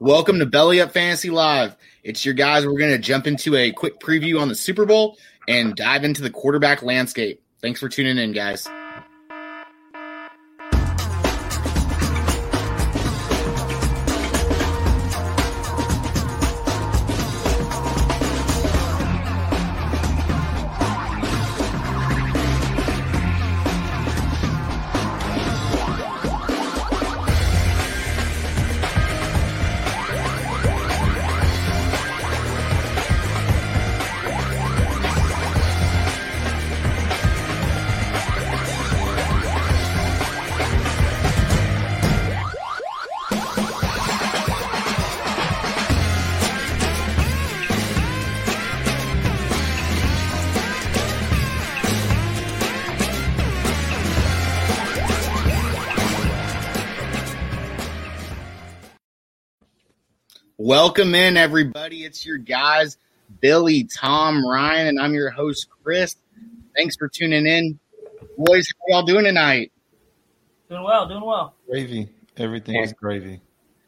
Welcome to Belly Up Fantasy Live. It's your guys. We're going to jump into a quick preview on the Super Bowl and dive into the quarterback landscape. Thanks for tuning in, guys. Welcome in, everybody. It's your guys, Billy, Tom, Ryan, and I'm your host, Chris. Thanks for tuning in. Boys, how y'all doing tonight? Doing well, doing well. Gravy. Everything is gravy.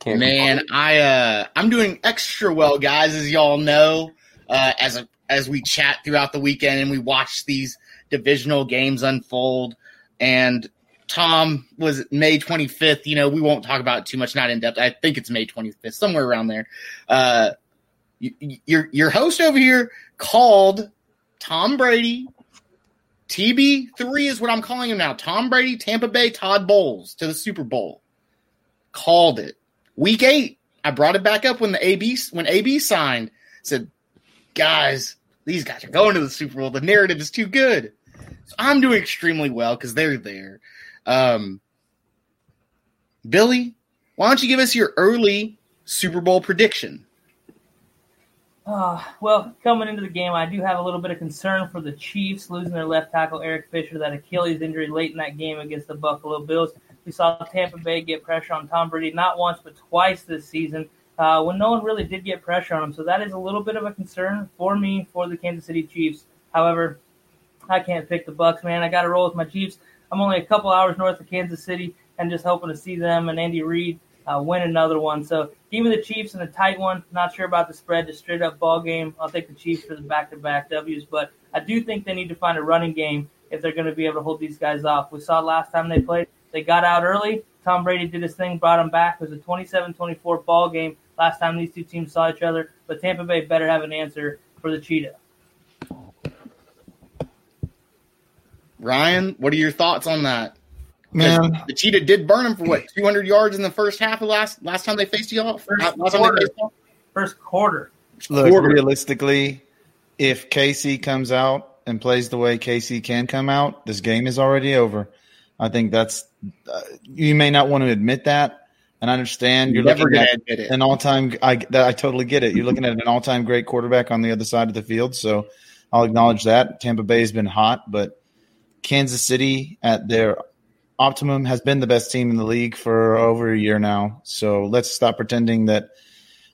Man, I uh I'm doing extra well, guys, as y'all know. Uh as a, as we chat throughout the weekend and we watch these divisional games unfold. And Tom was May 25th. You know, we won't talk about it too much, not in depth. I think it's May 25th, somewhere around there. Uh, your your host over here called Tom Brady. TB3 is what I'm calling him now. Tom Brady, Tampa Bay, Todd Bowles to the Super Bowl. Called it. Week eight. I brought it back up when the AB when AB signed. Said, guys, these guys are going to the Super Bowl. The narrative is too good. So I'm doing extremely well because they're there. Um, Billy, why don't you give us your early Super Bowl prediction? Uh, well, coming into the game, I do have a little bit of concern for the Chiefs losing their left tackle Eric Fisher that Achilles injury late in that game against the Buffalo Bills. We saw Tampa Bay get pressure on Tom Brady not once but twice this season uh, when no one really did get pressure on him. So that is a little bit of a concern for me for the Kansas City Chiefs. However, I can't pick the Bucks, man. I got to roll with my Chiefs. I'm only a couple hours north of Kansas City and just hoping to see them and Andy Reid uh, win another one. So me the Chiefs in a tight one. Not sure about the spread, just straight up ball game. I'll take the Chiefs for the back to back W's, but I do think they need to find a running game if they're going to be able to hold these guys off. We saw last time they played, they got out early. Tom Brady did his thing, brought them back. It was a 27-24 ball game last time these two teams saw each other. But Tampa Bay better have an answer for the Cheetah. Ryan, what are your thoughts on that? Man, the Cheetah did burn him for what 200 yards in the first half of last last time they faced y'all. First last quarter. First quarter. Look, Quarter. realistically, if KC comes out and plays the way KC can come out, this game is already over. I think that's uh, you may not want to admit that, and I understand you're Never looking gonna at admit it. an all-time. I that, I totally get it. You're looking at an all-time great quarterback on the other side of the field, so I'll acknowledge that. Tampa Bay has been hot, but Kansas City at their optimum has been the best team in the league for over a year now. So let's stop pretending that.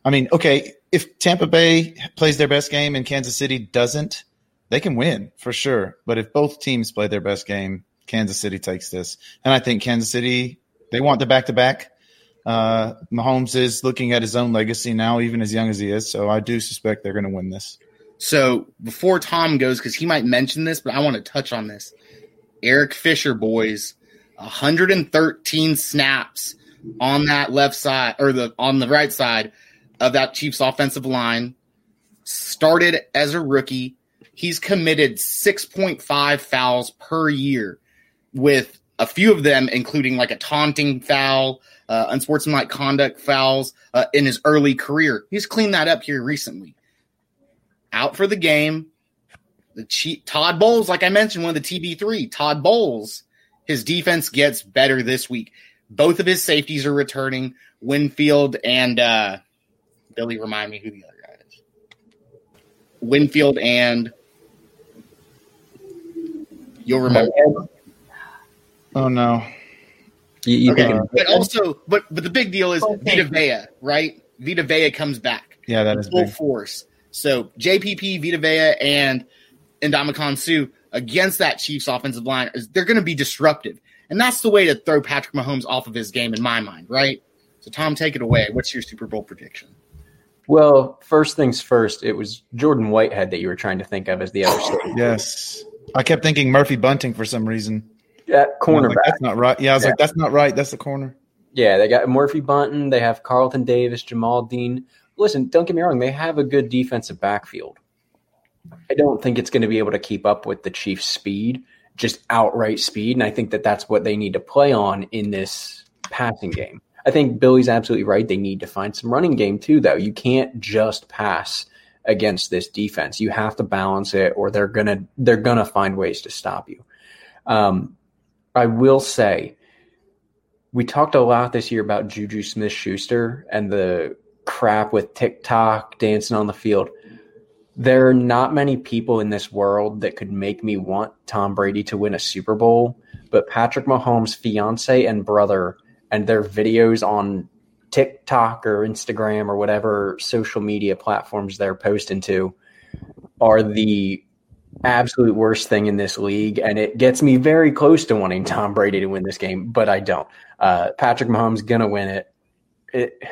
I mean, okay, if Tampa Bay plays their best game and Kansas City doesn't, they can win for sure. But if both teams play their best game, Kansas City takes this. And I think Kansas City, they want the back to back. Mahomes is looking at his own legacy now, even as young as he is. So I do suspect they're going to win this. So before Tom goes, because he might mention this, but I want to touch on this. Eric Fisher, boys, 113 snaps on that left side or the on the right side of that Chiefs offensive line. Started as a rookie. He's committed 6.5 fouls per year, with a few of them including like a taunting foul, uh, unsportsmanlike conduct fouls uh, in his early career. He's cleaned that up here recently. Out for the game. The Chief, Todd Bowles, like I mentioned, one of the TB3, Todd Bowles, his defense gets better this week. both of his safeties are returning. Winfield and uh, Billy, remind me who the other guy is. Winfield and you'll remember. Oh no. You, you Okay, think but also, but but the big deal is Okay. Vita Vea, right? Vita Vea comes back Yeah, that is full big. force. So JPP, Vita Vea, and Ndamukong Suh against that Chiefs offensive line is they're going to be disruptive, and that's the way to throw Patrick Mahomes off of his game in my mind, right? So Tom, take it away. What's your Super Bowl prediction? Well, first things first, it was Jordan Whitehead that you were trying to think of as the other safety. Yes. I kept thinking Murphy Bunting for some reason. Yeah, I was like, cornerback. that's not right. Yeah, I was Yeah. like, that's not right. That's the corner. Yeah, they got Murphy Bunting. They have Carlton Davis, Jamel Dean. Listen, don't get me wrong. They have a good defensive backfield. I don't think it's going to be able to keep up with the Chiefs' speed, just outright speed. And I think that that's what they need to play on in this passing game. I think Billy's absolutely right. They need to find some running game too, though. You can't just pass against this defense. You have to balance it, or they're gonna they're gonna find ways to stop you. Um, I will say we talked a lot this year about Juju Smith Schuster and the crap with TikTok dancing on the field. There are not many people in this world that could make me want Tom Brady to win a Super Bowl, but Patrick Mahomes' fiance and brother and their videos on TikTok or Instagram or whatever social media platforms they're posting to are the absolute worst thing in this league, and it gets me very close to wanting Tom Brady to win this game, but I don't. Uh, Patrick Mahomes gonna win it. it.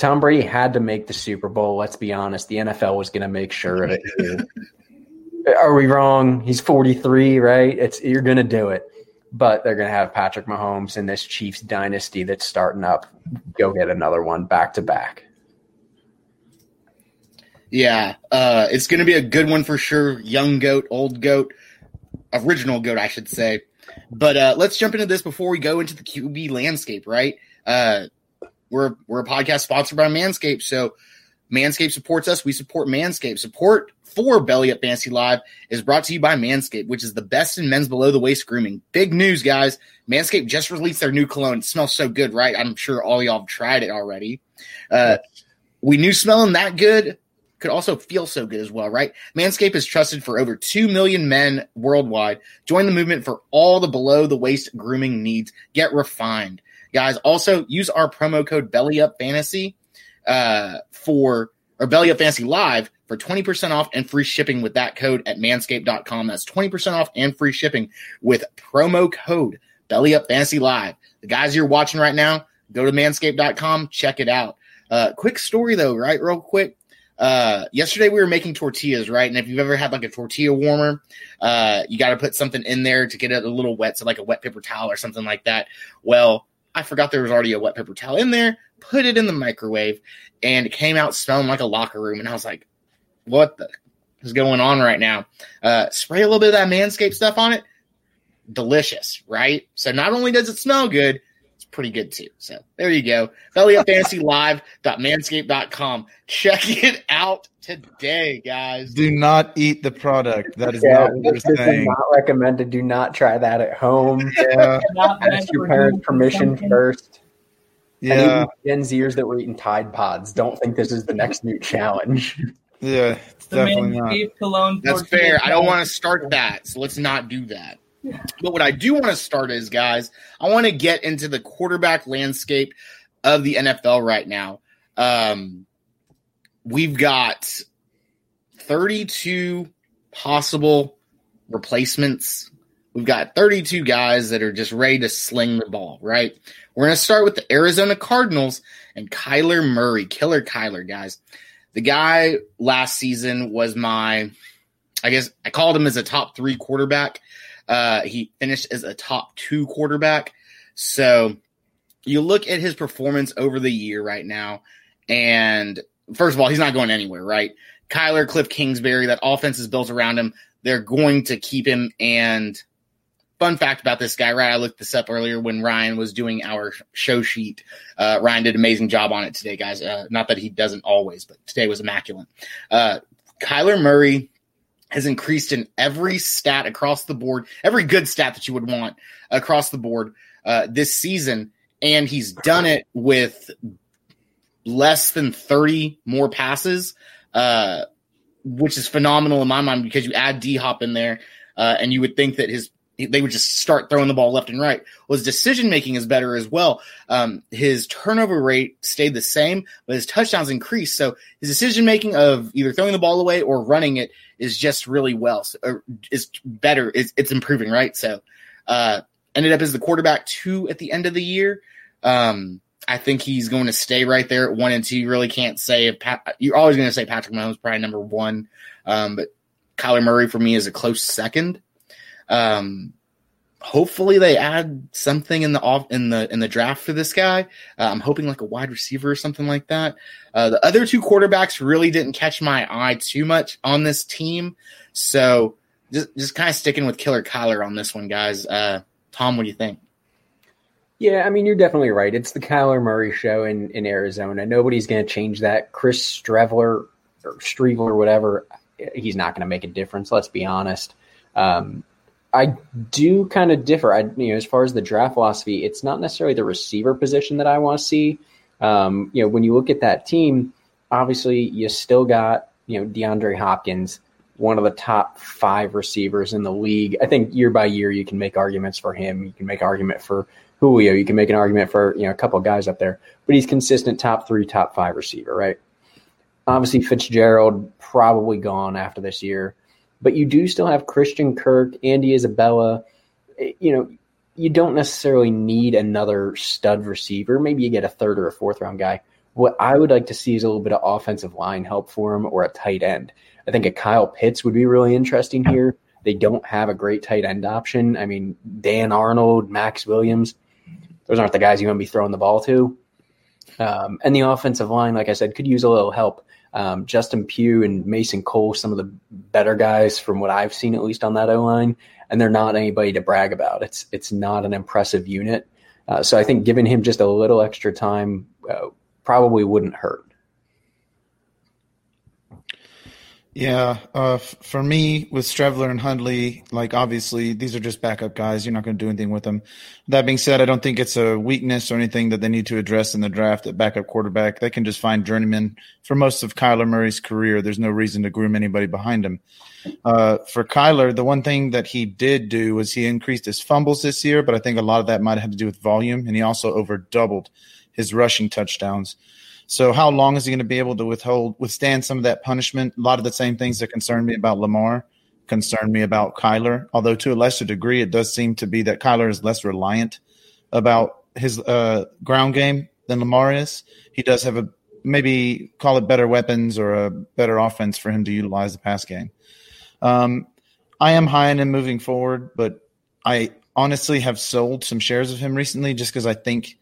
Tom Brady had to make the Super Bowl. Let's be honest. The NFL was gonna make sure of it. Are we wrong? He's 43, right? It's you're gonna do it, but they're gonna have Patrick Mahomes in this Chiefs dynasty that's starting up. Go get another one back to back. Yeah, uh, it's going to be a good one for sure. Young goat, old goat, original goat, I should say. But uh, let's jump into this before we go into the QB landscape. Right? Uh, we're we're a podcast sponsored by Manscaped, so Manscaped supports us. We support Manscaped. Support for Belly Up Fantasy Live is brought to you by Manscaped, which is the best in men's below the waist grooming. Big news, guys! Manscaped just released their new cologne. It smells so good, right? I'm sure all y'all have tried it already. Uh, we knew smelling that good could also feel so good as well, right? Manscaped is trusted for over 2 million men worldwide. Join the movement for all the below the waist grooming needs. Get refined. Guys, also use our promo code Belly BELLYUPFANTASY uh, for, or Belly Up Fantasy Live for 20% off and free shipping with that code at manscaped.com. That's 20% off and free shipping with promo code Belly Up Fantasy Live. The guys you're watching right now, go to manscaped.com, check it out. Uh, quick story though, right? Real quick uh yesterday we were making tortillas right and if you've ever had like a tortilla warmer uh you got to put something in there to get it a little wet so like a wet paper towel or something like that well i forgot there was already a wet paper towel in there put it in the microwave and it came out smelling like a locker room. And i was like what the is going on right now? Uh spray a little bit of that manscaped stuff on it. Delicious right? So not only does it smell good pretty good too. So there you go. BellyUpFantasyLive.manscaped.com. Check it out today, guys. Do not eat the product. That is Yeah, not what this we're is saying. not recommended. Do not try that at home. Yeah, Ask your parents' permission consumption. first. yeah, And even Gen Zers that were eating Tide Pods don't think this is the next new challenge. yeah. It's definitely not. Manscaped cologne. That's fair. I don't want to start that. So let's not do that. But what I do want to start is, guys, I want to get into the quarterback landscape of the NFL right now. Um, we've got 32 possible replacements. We've got 32 guys that are just ready to sling the ball, right? We're going to start with the Arizona Cardinals and Kyler Murray, killer Kyler, guys. The guy last season was my, I guess I called him as a top three quarterback. Uh, he finished as a top two quarterback. So you look at his performance over the year right now, and first of all, he's not going anywhere, right? Kyler, Cliff Kingsbury, that offense is built around him. They're going to keep him. And fun fact about this guy, right? I looked this up earlier when Ryan was doing our show sheet. Uh, Ryan did an amazing job on it today, guys. Uh, not that he doesn't always, but today was immaculate. Uh, Kyler Murray has increased in every stat across the board, every good stat that you would want across the board. uh, this season, and he's done it with less than 30 more passes, uh, which is phenomenal in my mind because you add D Hop in there, uh, and you would think that his they would just start throwing the ball left and right. Well, his decision making is better as well. Um, his turnover rate stayed the same, but his touchdowns increased. So his decision making of either throwing the ball away or running it is just really well. So, is better. It's, it's improving, right? So, uh, ended up as the quarterback two at the end of the year. Um, I think he's going to stay right there at one and two. You really can't say if Pat, you're always going to say Patrick Mahomes probably number one, um, but Kyler Murray for me is a close second. Um, hopefully they add something in the off in the in the draft for this guy. Uh, I'm hoping like a wide receiver or something like that. Uh, the other two quarterbacks really didn't catch my eye too much on this team, so just just kind of sticking with Killer Kyler on this one, guys. Uh, Tom, what do you think? Yeah, I mean, you're definitely right. It's the Kyler Murray show in, in Arizona. Nobody's going to change that. Chris Streveler or Streveler, or whatever, he's not going to make a difference. Let's be honest. Um, I do kind of differ. I, you know, as far as the draft philosophy, it's not necessarily the receiver position that I want to see. Um, you know, when you look at that team, obviously you still got you know DeAndre Hopkins, one of the top five receivers in the league. I think year by year you can make arguments for him. You can make argument for Julio. You can make an argument for you know a couple guys up there, but he's consistent top three, top five receiver, right? Obviously Fitzgerald probably gone after this year but you do still have Christian Kirk, Andy Isabella. You know, you don't necessarily need another stud receiver. Maybe you get a third or a fourth round guy. What I would like to see is a little bit of offensive line help for him or a tight end. I think a Kyle Pitts would be really interesting here. They don't have a great tight end option. I mean, Dan Arnold, Max Williams, those aren't the guys you want to be throwing the ball to. Um, and the offensive line, like I said, could use a little help. Um, Justin Pugh and Mason Cole, some of the better guys from what I've seen, at least on that O line, and they're not anybody to brag about. It's it's not an impressive unit. Uh, so I think giving him just a little extra time uh, probably wouldn't hurt. Yeah, uh, f- for me with Streveler and Hundley, like obviously these are just backup guys. You're not going to do anything with them. That being said, I don't think it's a weakness or anything that they need to address in the draft at backup quarterback. They can just find journeyman for most of Kyler Murray's career. There's no reason to groom anybody behind him. Uh, for Kyler, the one thing that he did do was he increased his fumbles this year, but I think a lot of that might have to do with volume, and he also over doubled his rushing touchdowns. So how long is he going to be able to withhold withstand some of that punishment? A lot of the same things that concern me about Lamar concern me about Kyler. Although to a lesser degree, it does seem to be that Kyler is less reliant about his uh, ground game than Lamar is. He does have a maybe call it better weapons or a better offense for him to utilize the pass game. Um, I am high on him moving forward, but I honestly have sold some shares of him recently just because I think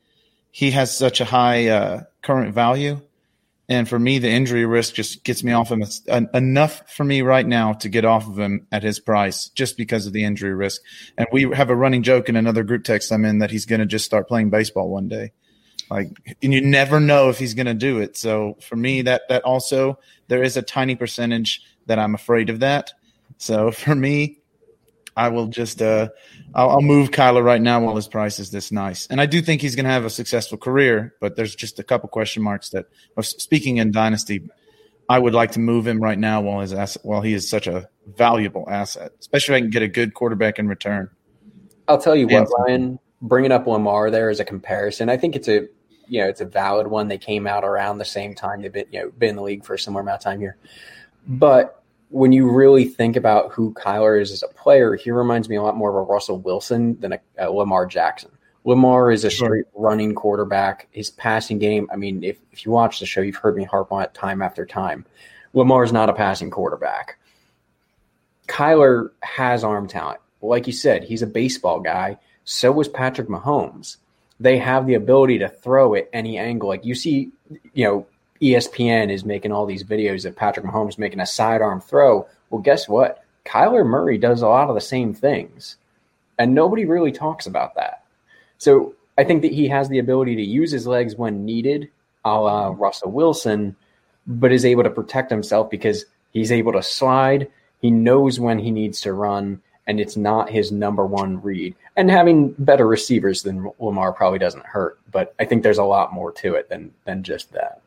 he has such a high uh, current value. And for me, the injury risk just gets me off him enough for me right now to get off of him at his price just because of the injury risk. And we have a running joke in another group text I'm in that he's going to just start playing baseball one day. Like, and you never know if he's going to do it. So for me, that, that also, there is a tiny percentage that I'm afraid of that. So for me, I will just uh, I'll, I'll, move Kyler right now while his price is this nice, and I do think he's going to have a successful career. But there's just a couple question marks that. Speaking in dynasty, I would like to move him right now while his asset, while he is such a valuable asset, especially if I can get a good quarterback in return. I'll tell you what, Ryan. Bringing up Lamar there as a comparison, I think it's a you know it's a valid one. They came out around the same time. They've been you know been in the league for a similar amount of time here, but when you really think about who Kyler is as a player, he reminds me a lot more of a Russell Wilson than a, a Lamar Jackson. Lamar is a straight running quarterback. His passing game, I mean, if, if you watch the show, you've heard me harp on it time after time. Lamar is not a passing quarterback. Kyler has arm talent. Like you said, he's a baseball guy. So was Patrick Mahomes. They have the ability to throw at any angle. Like you see, you know, ESPN is making all these videos of Patrick Mahomes making a sidearm throw. Well, guess what? Kyler Murray does a lot of the same things, and nobody really talks about that. So I think that he has the ability to use his legs when needed, a la Russell Wilson, but is able to protect himself because he's able to slide. He knows when he needs to run, and it's not his number one read. And having better receivers than Lamar probably doesn't hurt, but I think there's a lot more to it than than just that.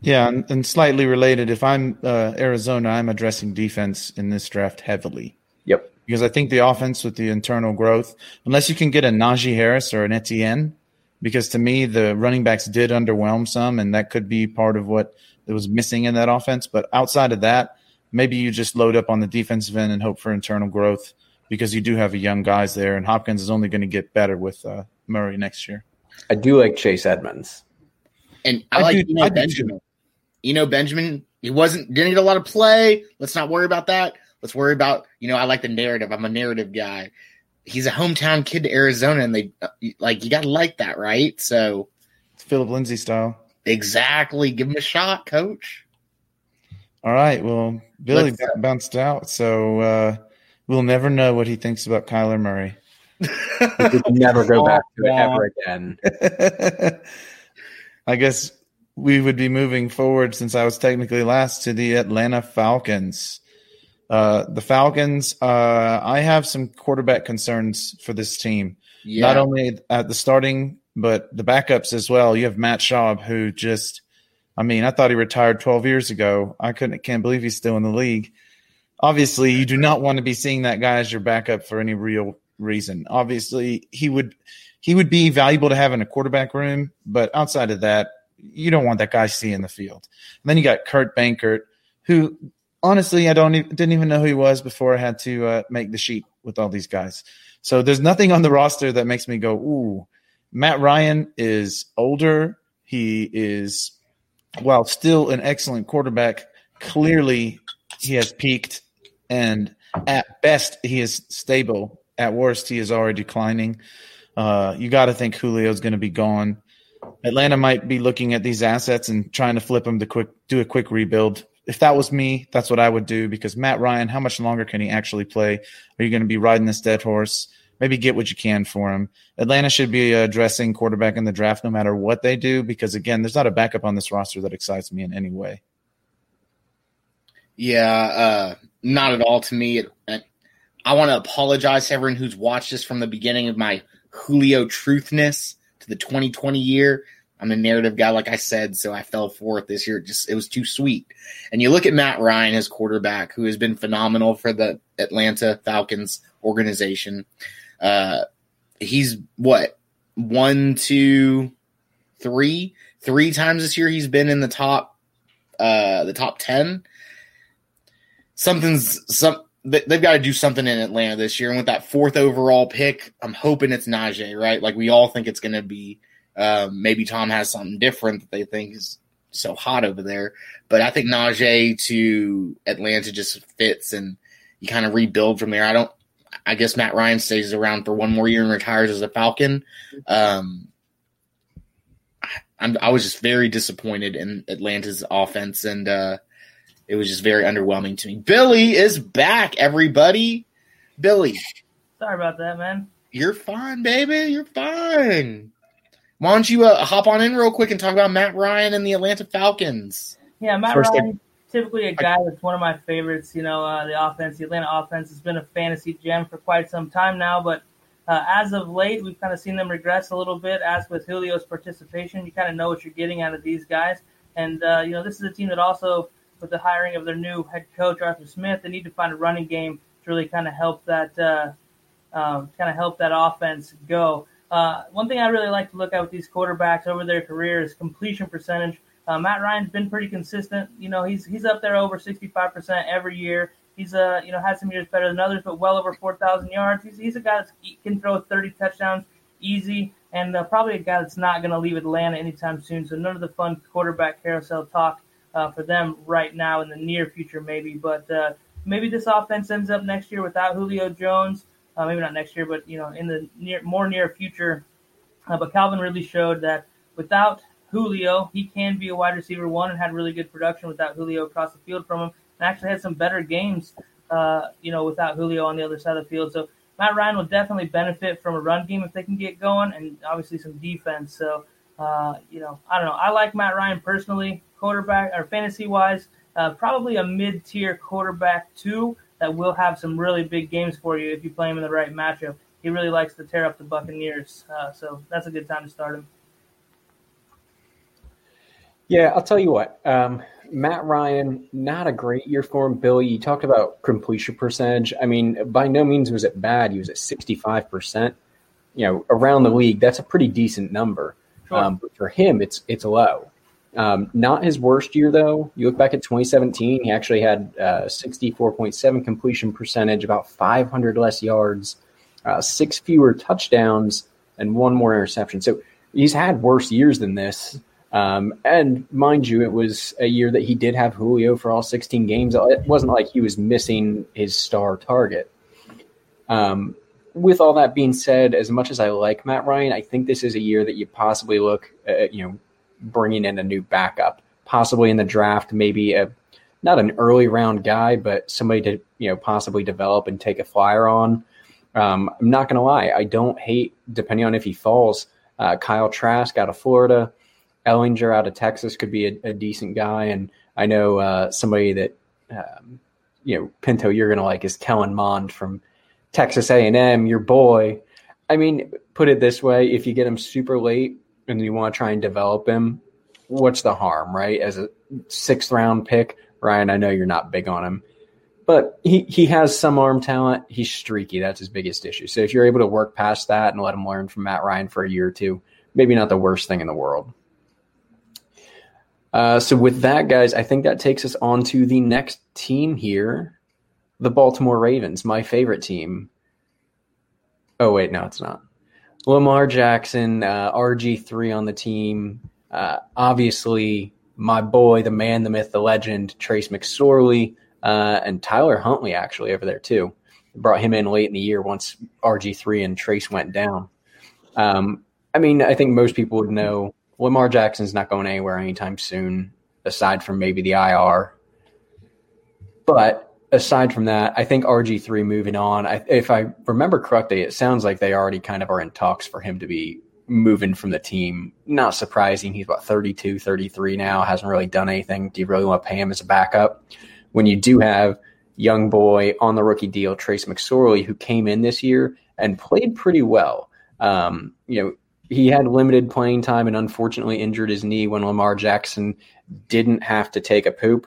Yeah, and, and slightly related, if I'm uh, Arizona, I'm addressing defense in this draft heavily. Yep. Because I think the offense with the internal growth, unless you can get a Najee Harris or an Etienne, because to me the running backs did underwhelm some, and that could be part of what was missing in that offense. But outside of that, maybe you just load up on the defensive end and hope for internal growth because you do have a young guys there, and Hopkins is only going to get better with uh, Murray next year. I do like Chase Edmonds, and I, I like do, Eno Benjamin. Eno Benjamin, he wasn't didn't get a lot of play. Let's not worry about that. Let's worry about you know I like the narrative. I'm a narrative guy. He's a hometown kid to Arizona, and they uh, like you got to like that, right? So it's Phillip Lindsay style. Exactly. Give him a shot, coach. All right. Well, Billy Let's, bounced out, so uh, we'll never know what he thinks about Kyler Murray. never go back to it ever again. I guess we would be moving forward since I was technically last to the Atlanta Falcons. Uh, the Falcons, uh, I have some quarterback concerns for this team. Yeah. Not only at the starting, but the backups as well. You have Matt Schaub, who just I mean, I thought he retired 12 years ago. I couldn't can't believe he's still in the league. Obviously, you do not want to be seeing that guy as your backup for any real reason. Obviously, he would he would be valuable to have in a quarterback room, but outside of that, you don't want that guy seeing the field. And then you got Kurt Benkert, who honestly I don't even, didn't even know who he was before I had to uh, make the sheet with all these guys. So there's nothing on the roster that makes me go, ooh. Matt Ryan is older. He is while still an excellent quarterback, clearly he has peaked, and at best he is stable. At worst, he is already declining. Uh, you got to think Julio's going to be gone. Atlanta might be looking at these assets and trying to flip them to quick do a quick rebuild. If that was me, that's what I would do because Matt Ryan, how much longer can he actually play? Are you going to be riding this dead horse? maybe get what you can for him. Atlanta should be addressing quarterback in the draft no matter what they do because again, there's not a backup on this roster that excites me in any way. Yeah, uh, not at all to me. I want to apologize to everyone who's watched this from the beginning of my Julio truthness to the 2020 year. I'm a narrative guy, like I said, so I fell for it this year. It just it was too sweet. And you look at Matt Ryan, his quarterback, who has been phenomenal for the Atlanta Falcons organization. Uh, he's what one, two, three, three times this year. He's been in the top, uh, the top ten. Something's some. They've got to do something in Atlanta this year, and with that fourth overall pick, I'm hoping it's Najee, right? Like we all think it's going to be. Um, maybe Tom has something different that they think is so hot over there, but I think Najee to Atlanta just fits, and you kind of rebuild from there. I don't. I guess Matt Ryan stays around for one more year and retires as a Falcon. Um, I, I was just very disappointed in Atlanta's offense, and uh, it was just very underwhelming to me. Billy is back, everybody. Billy, sorry about that, man. You're fine, baby. You're fine. Why don't you uh, hop on in real quick and talk about Matt Ryan and the Atlanta Falcons? Yeah, Matt First Ryan typically a guy that's one of my favorites. You know, uh, the offense, the Atlanta offense has been a fantasy gem for quite some time now, but uh, as of late, we've kind of seen them regress a little bit. As with Julio's participation, you kind of know what you're getting out of these guys. And, uh, you know, this is a team that also, with the hiring of their new head coach, Arthur Smith, they need to find a running game to really kind of help that, uh, um, kind of help that offense go. Uh, one thing I really like to look at with these quarterbacks over their career is completion percentage. Uh, Matt Ryan's been pretty consistent. You know, he's he's up there over 65% every year. He's uh, you know, had some years better than others, but well over 4,000 yards. He's, he's a guy that can throw 30 touchdowns easy, and uh, probably a guy that's not going to leave Atlanta anytime soon. So none of the fun quarterback carousel talk uh, for them right now in the near future, maybe. But uh, maybe this offense ends up next year without Julio Jones. Uh, maybe not next year, but you know, in the near more near future. Uh, but Calvin really showed that without Julio. He can be a wide receiver one and had really good production without Julio across the field from him, and actually had some better games, uh, you know, without Julio on the other side of the field. So Matt Ryan will definitely benefit from a run game if they can get going, and obviously some defense. So, uh, you know, I don't know. I like Matt Ryan personally, quarterback or fantasy wise, uh, probably a mid tier quarterback too. that will have some really big games for you if you play him in the right matchup. He really likes to tear up the Buccaneers, uh, so that's a good time to start him. Yeah, I'll tell you what. Um, Matt Ryan, not a great year for him. Billy, you talked about completion percentage. I mean, by no means was it bad. He was at 65%. You know, around the league, that's a pretty decent number. Sure. Um, but for him, it's it's low. Um, not his worst year, though. You look back at 2017, he actually had uh, 64.7 completion percentage, about 500 less yards, uh, six fewer touchdowns, and one more interception. So he's had worse years than this. Um, and mind you, it was a year that he did have Julio for all 16 games. It wasn't like he was missing his star target. Um, with all that being said, as much as I like Matt Ryan, I think this is a year that you possibly look at, you know, bringing in a new backup, possibly in the draft, maybe a not an early round guy, but somebody to you know possibly develop and take a flyer on. Um, I'm not going to lie, I don't hate depending on if he falls. Uh, Kyle Trask out of Florida, Ehlinger out of Texas could be a, a decent guy, and I know uh, somebody that um, you know Pinto you're going to like is Kellen Mond from Texas A&M, your boy. I mean, put it this way: if you get him super late, and you want to try and develop him, what's the harm, right? As a sixth round pick, Ryan, I know you're not big on him, but he, he has some arm talent. He's streaky. That's his biggest issue. So if you're able to work past that and let him learn from Matt Ryan for a year or two, maybe not the worst thing in the world. Uh, so with that, guys, I think that takes us on to the next team here, the Baltimore Ravens, my favorite team. Oh wait, no, it's not. Lamar Jackson, uh, RG3 on the team. Uh, obviously, my boy, the man, the myth, the legend, Trace McSorley, uh, and Tyler Huntley actually over there too. Brought him in late in the year once RG3 and Trace went down. Um, I mean, I think most people would know Lamar Jackson's not going anywhere anytime soon, aside from maybe the IR. But aside from that, I think RG3 moving on. I, if I remember correctly, it sounds like they already kind of are in talks for him to be moving from the team. Not surprising. He's about 32, 33 now, hasn't really done anything. Do you really want to pay him as a backup? When you do have young boy on the rookie deal, Trace McSorley, who came in this year and played pretty well. Um, you know, he had limited playing time and unfortunately injured his knee when Lamar Jackson didn't have to take a poop.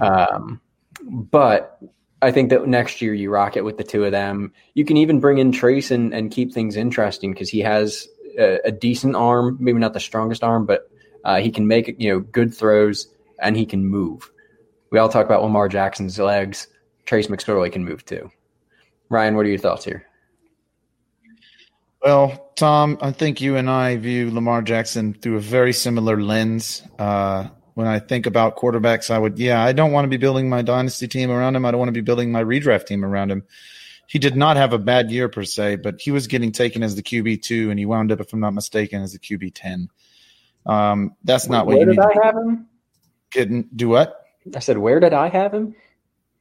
Um, but I think that next year you rock it with the two of them. You can even bring in Trace and, and keep things interesting because he has a, a, decent arm, maybe not the strongest arm, but uh, he can make you know good throws and he can move. We all talk about Lamar Jackson's legs. Trace McSorley can move too. Ryan, what are your thoughts here? Well, Tom, I think you and I view Lamar Jackson through a very similar lens. Uh, when I think about quarterbacks, I would, yeah, I don't want to be building my dynasty team around him. I don't want to be building my redraft team around him. He did not have a bad year per se, but he was getting taken as the QB two, and he wound up, if I'm not mistaken, as the QB ten. Um, that's not where what you did I have him? Couldn't do what? I said, where did I have him?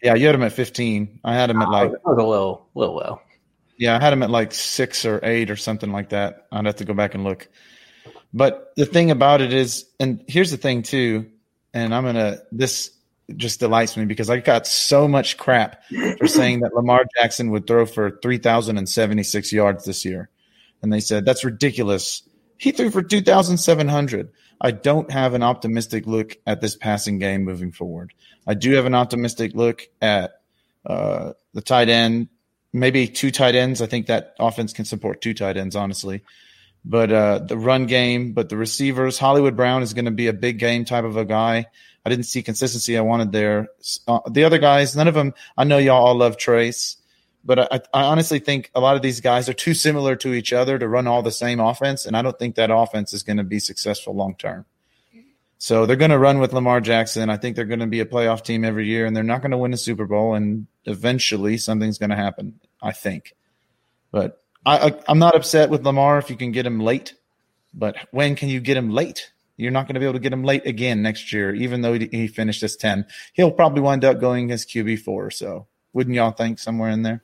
Yeah, you had him at 15. I had him at like oh, a little, little low. Yeah, I had him at like six or eight or something like that. I'd have to go back and look. But the thing about it is, and here's the thing too, and I'm gonna this just delights me because I got so much crap for saying that Lamar Jackson would throw for 3,076 yards this year. And they said, that's ridiculous. He threw for 2,700. I don't have an optimistic look at this passing game moving forward. I do have an optimistic look at uh, the tight end, maybe two tight ends. I think that offense can support two tight ends, honestly but uh, the run game, but the receivers. Hollywood Brown is going to be a big game type of a guy. I didn't see consistency I wanted there. Uh, the other guys, none of them. I know y'all all love Trace, but I, I, honestly think a lot of these guys are too similar to each other to run all the same offense, and I don't think that offense is going to be successful long term. So they're going to run with Lamar Jackson. I think they're going to be a playoff team every year, and they're not going to win a Super Bowl. And eventually, something's going to happen. I think, but I, am not upset with Lamar if you can get him late, but when can you get him late? You're not going to be able to get him late again next year, even though he finished as 10. He'll probably wind up going as QB4. So wouldn't y'all think somewhere in there?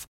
off.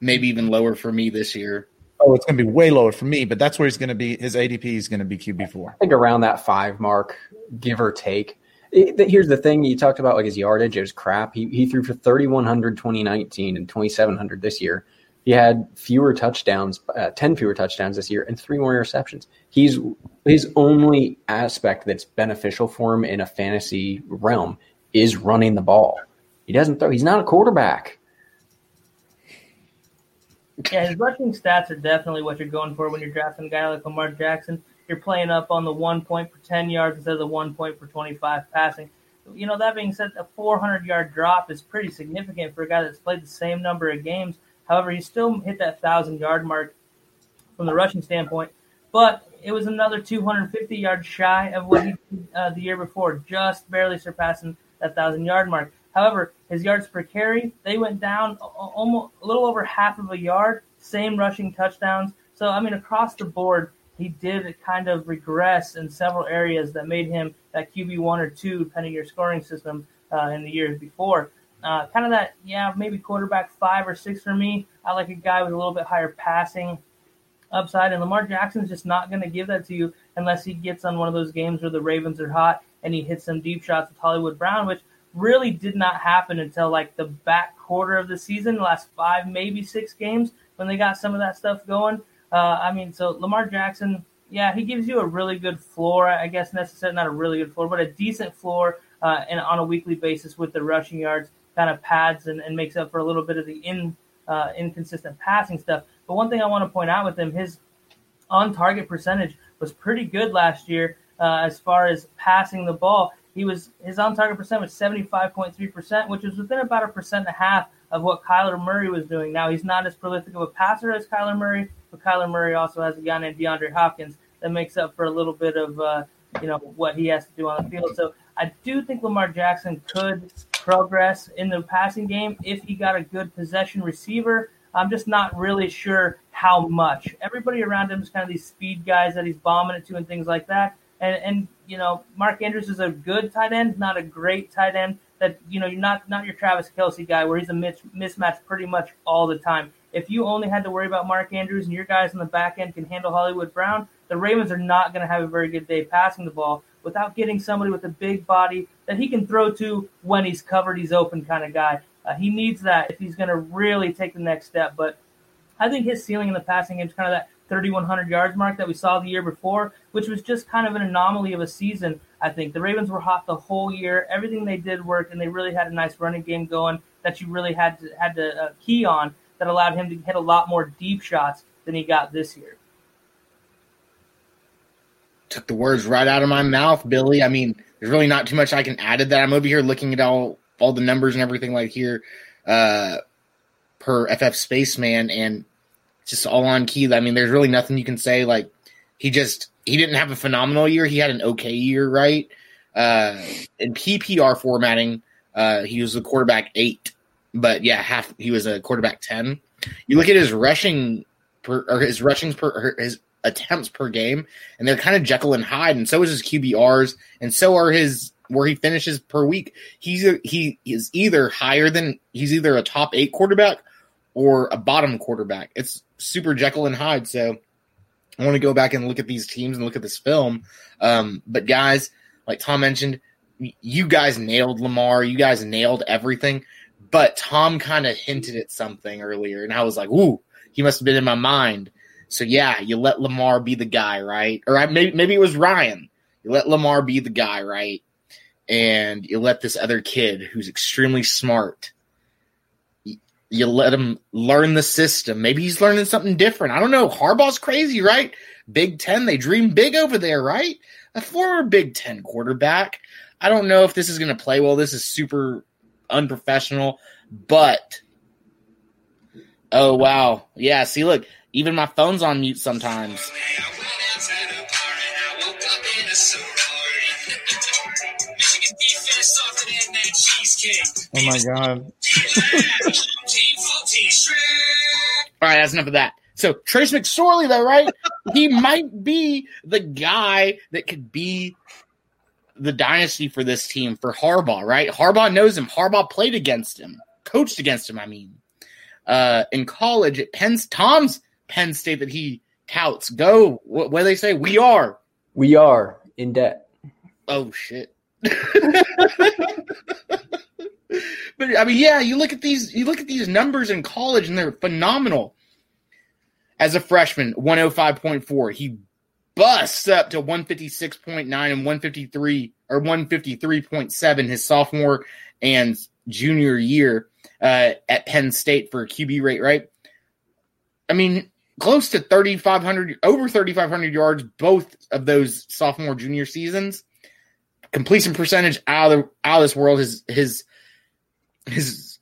maybe even lower for me this year. Oh, it's going to be way lower for me, but that's where he's going to be. His ADP is going to be QB four. I think around that five mark, give or take. It, here's the thing: you talked about like his yardage. It was crap. He he threw for 3100 2019 and 2700 this year. He had fewer touchdowns, uh, 10 fewer touchdowns this year, and three more interceptions. He's his only aspect that's beneficial for him in a fantasy realm is running the ball. He doesn't throw. He's not a quarterback. Yeah, his rushing stats are definitely what you're going for when you're drafting a guy like Lamar Jackson. You're playing up on the one point for 10 yards instead of the one point point for 25 passing. You know, that being said, a 400 yard drop is pretty significant for a guy that's played the same number of games. However, he still hit that 1,000 yard mark from the rushing standpoint, but it was another 250 yards shy of what he did uh, the year before, just barely surpassing that 1,000 yard mark. However, his yards per carry, they went down almost a little over half of a yard, same rushing touchdowns. So, I mean, across the board, he did kind of regress in several areas that made him that QB one or two, depending your scoring system uh, in the years before. Uh, kind of that, yeah, maybe quarterback five or six for me. I like a guy with a little bit higher passing upside, and Lamar Jackson's just not going to give that to you unless he gets on one of those games where the Ravens are hot and he hits some deep shots with Hollywood Brown, which really did not happen until like the back quarter of the season, the last five, maybe six games, when they got some of that stuff going. Uh, I mean, so Lamar Jackson, yeah, he gives you a really good floor. I guess necessarily not a really good floor, but a decent floor uh, and on a weekly basis with the rushing yards, kind of pads and, and makes up for a little bit of the in uh, inconsistent passing stuff. But one thing I want to point out with him, his on target percentage was pretty good last year uh, as far as passing the ball he was his on target percent was 75.3%, which is within about a percent and a half of what Kyler Murray was doing. Now he's not as prolific of a passer as Kyler Murray, but Kyler Murray also has a guy named DeAndre Hopkins that makes up for a little bit of uh, you know what he has to do on the field. So I do think Lamar Jackson could progress in the passing game if he got a good possession receiver. I'm just not really sure how much. Everybody around him is kind of these speed guys that he's bombing it to and things like that. And, and you know, Mark Andrews is a good tight end, not a great tight end. That you know, you're not not your Travis Kelce guy where he's a mismatch pretty much all the time. If you only had to worry about Mark Andrews and your guys in the back end can handle Hollywood Brown, the Ravens are not going to have a very good day passing the ball without getting somebody with a big body that he can throw to when he's covered, he's open kind of guy. Uh, he needs that if he's going to really take the next step. But I think his ceiling in the passing game is kind of that 3,100 yards mark that we saw the year before, which was just kind of an anomaly of a season. I think the Ravens were hot the whole year. Everything they did worked, and they really had a nice running game going that you really had to had to uh, key on that allowed him to hit a lot more deep shots than he got this year. Took the words right out of my mouth, Billy. I mean, there's really not too much I can add to that. I'm over here looking at all all the numbers and everything like here uh, per FF Spaceman, and just all on key. I mean, there's really nothing you can say. Like he just he didn't have a phenomenal year. He had an okay year, right? Uh, in PPR formatting, uh, he was a quarterback eight, but yeah, half he was a quarterback ten. You look at his rushing per, or his rushings per his attempts per game, and they're kind of Jekyll and Hyde, and so is his QBRs, and so are his where he finishes per week. He's a, he is either higher than he's either a top eight quarterback or a bottom quarterback. It's super Jekyll and Hyde. So I want to go back and look at these teams and look at this film. Um, but guys, like Tom mentioned, you guys nailed Lamar. You guys nailed everything. but Tom kind of hinted at something earlier, and I was like, "Ooh, he must have been in my mind." So yeah, you let Lamar be the guy, right? Or I, maybe maybe it was Ryan. You let Lamar be the guy, right? And you let this other kid who's extremely smart. You, you let him learn the system. Maybe he's learning something different. I don't know. Harbaugh's crazy, right? Big Ten, they dream big over there, right? A former Big Ten quarterback. I don't know if this is going to play well. This is super unprofessional, but oh wow, yeah. See, look, even my phone's on mute sometimes. Oh, oh my god. All right, that's enough of that. So Trace McSorley, though, right? he might be the guy that could be the dynasty for this team for Harbaugh, right? Harbaugh knows him. Harbaugh played against him, coached against him. I mean, uh, in college at Penn, Tom's Penn State that he touts. Go, what, what do they say? We are. We are in debt. Oh shit. but I mean, yeah, you look at these, you look at these numbers in college, and they're phenomenal. As a freshman, 105.4. He busts up to 156.9 and 153 or 153.7 his sophomore and junior year uh, at Penn State for a QB rate, right? I mean, close to 3,500, over 3,500 yards both of those sophomore junior seasons. Completion percentage out of the, out of this world. His his his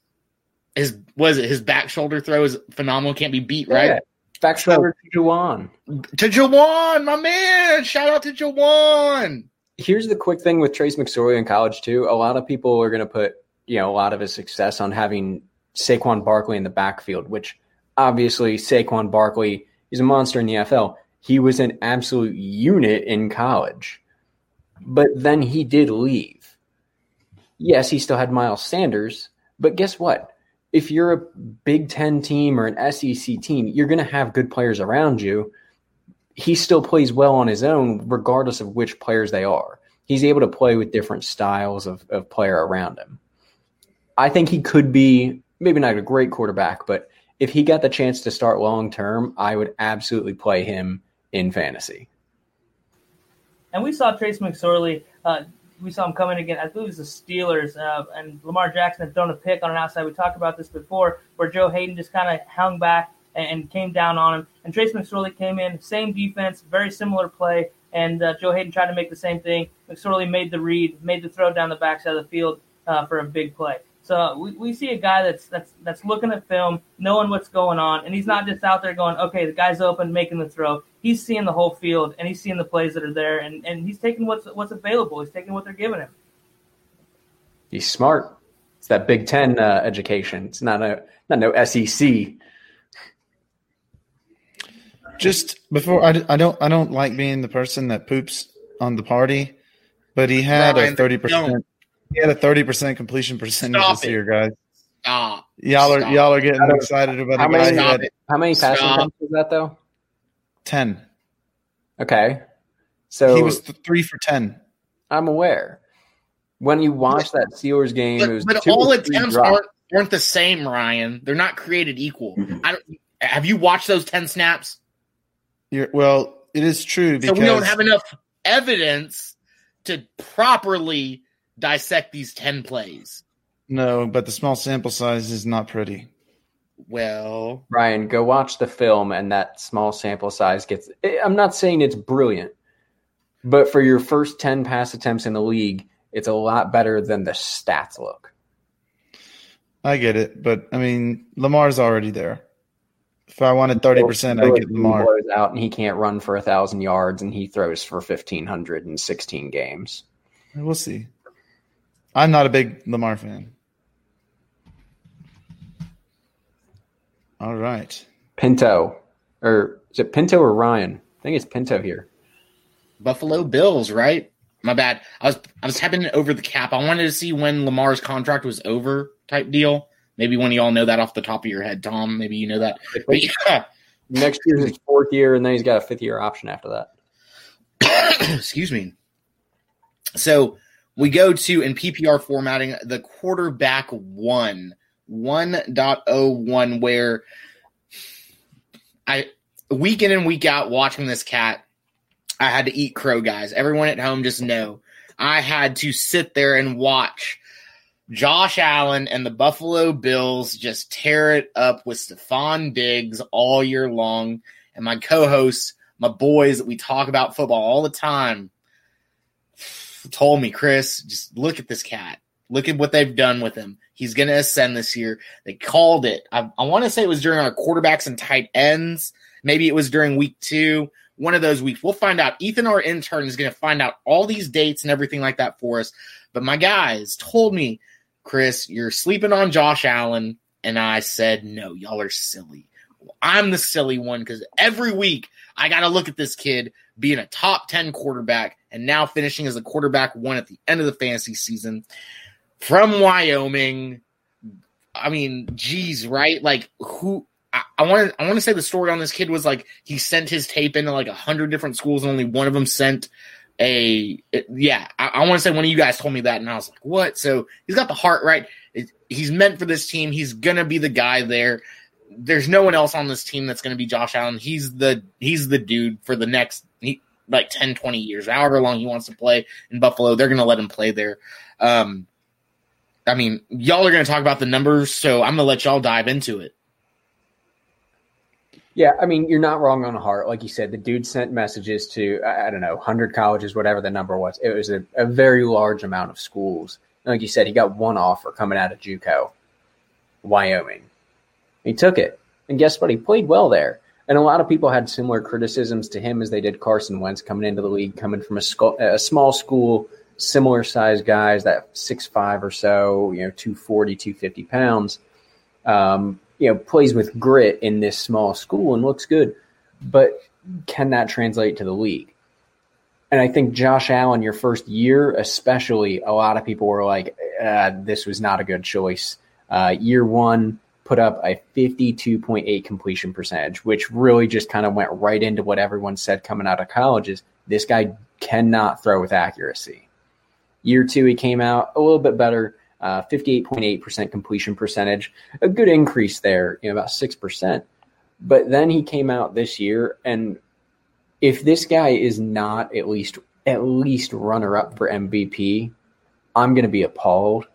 his was it his back shoulder throw is phenomenal. Can't be beat, right? Yeah. Back shoulder to Juwan. To Jawan, my man. Shout out to Jawan. Here's the quick thing with Trace McSorley in college too. A lot of people are going to put you know a lot of his success on having Saquon Barkley in the backfield, which obviously Saquon Barkley is a monster in the NFL. He was an absolute unit in college, but then he did leave. Yes, he still had Miles Sanders, but guess what? If you're a Big Ten team or an SEC team, you're going to have good players around you. He still plays well on his own, regardless of which players they are. He's able to play with different styles of, of player around him. I think he could be maybe not a great quarterback, but if he got the chance to start long term, I would absolutely play him in fantasy. And we saw Trace McSorley. Uh, we saw him coming again. I believe it was the Steelers, uh, and Lamar Jackson had thrown a pick on an outside. We talked about this before, where Joe Haden just kind of hung back and, and, came down on him. And Trace McSorley came in, same defense, very similar play, and uh, Joe Haden tried to make the same thing. McSorley made the read, made the throw down the backside of the field uh, for a big play. So we, we see a guy that's that's that's looking at film, knowing what's going on, and he's not just out there going, okay, the guy's open, making the throw. He's seeing the whole field and he's seeing the plays that are there, and, and he's taking what's what's available. He's taking what they're giving him. He's smart. It's that Big Ten uh, education. It's not a not no SEC. Just before I, I don't I don't like being the person that poops on the party, but he had a thirty percent he had a thirty percent completion percentage Stop this it. year, guys. Stop. Y'all are Stop. y'all are getting I excited about how a guy many- who Stop had. How many passing Stop. attempts was that though? ten. Okay, so He was th- three for ten. I'm aware. When you watch that Steelers game, it was But, but two all attempts drops. aren't aren't the same, Ryan. They're not created equal. I don't. Have you watched those ten snaps? You're, well, it is true So we don't have enough evidence to properly dissect these ten plays. no, but the small sample size is not pretty. Well, Ryan, go watch the film, and that small sample size gets. I'm not saying it's brilliant, but for your first 10 pass attempts in the league, it's a lot better than the stats look. I get it, but I mean Lamar's already there. If I wanted thirty percent, I get He Lamar. blows out, and he can't run for a thousand yards, and he throws for 1,500 in 16 games. We'll see. I'm not a big Lamar fan. All right. Pinto, or is it Pinto or Ryan? I think it's Pinto here. Buffalo Bills, right? My bad. I was I was tapping over the cap. I wanted to see when Lamar's contract was over, type deal. Maybe one of y'all know that off the top of your head, Tom. Maybe you know that. But yeah, Next year's his fourth year, and then he's got a fifth year option after that. excuse me. So we go to in PPR formatting the quarterback one 1.01 where I week in and week out watching this cat, I had to eat crow, guys. Everyone at home just know I had to sit there and watch Josh Allen and the Buffalo Bills just tear it up with Stefon Diggs all year long. And my co hosts, my boys that we talk about football all the time, told me, Chris, just look at this cat. Look at what they've done with him. He's going to ascend this year. They called it. I, I want to say it was during our quarterbacks and tight ends. Maybe it was during week two, one of those weeks. We'll find out. Ethan, our intern, is going to find out all these dates and everything like that for us. But my guys told me, Chris, you're sleeping on Josh Allen. And I said, no, y'all are silly. I'm the silly one because every week I got to look at this kid being a top 10 quarterback and now finishing as a quarterback one at the end of the fantasy season from Wyoming. I mean, geez, right? Like who I want to I want to say the story on this kid was like he sent his tape into like a hundred different schools and only one of them sent a it, yeah. I, I want to say one of you guys told me that and I was like, what? So he's got the heart right. It, he's meant for this team. He's gonna be the guy there. There's no one else on this team that's gonna be Josh Allen. He's the he's the dude for the next he, like 10, 20 years, however long he wants to play in Buffalo. They're gonna let him play there. Um, I mean, y'all are going to talk about the numbers, so I'm going to let y'all dive into it. Yeah, I mean, you're not wrong on heart. Like you said, the dude sent messages to, I don't know, 100 colleges, whatever the number was. It was a, a very large amount of schools. And like you said, he got one offer coming out of Juco, Wyoming. He took it. And guess what? He played well there. And a lot of people had similar criticisms to him as they did Carson Wentz coming into the league, coming from a, school, a small school – similar sized guys, that six five or so, you know, 240, 250 pounds, um, you know, plays with grit in this small school and looks good. But can that translate to the league? And I think Josh Allen, your first year, especially, a lot of people were like, uh, this was not a good choice. Uh, year one, put up a 52.8 completion percentage, which really just kind of went right into what everyone said coming out of college is this guy cannot throw with accuracy. Year two, he came out a little bit better, uh, 58.8% completion percentage, a good increase there, you know, about 6%. But then he came out this year, and if this guy is not at least at least runner up for MVP, I'm going to be appalled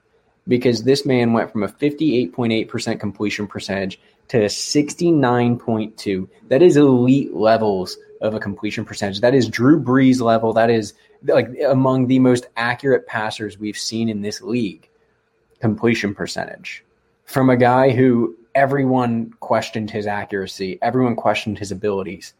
because this man went from a 58.8% completion percentage to a 69.2. That is elite levels of a completion percentage. That is Drew Brees level. That is like among the most accurate passers we've seen in this league. Completion percentage from a guy who everyone questioned his accuracy, everyone questioned his abilities,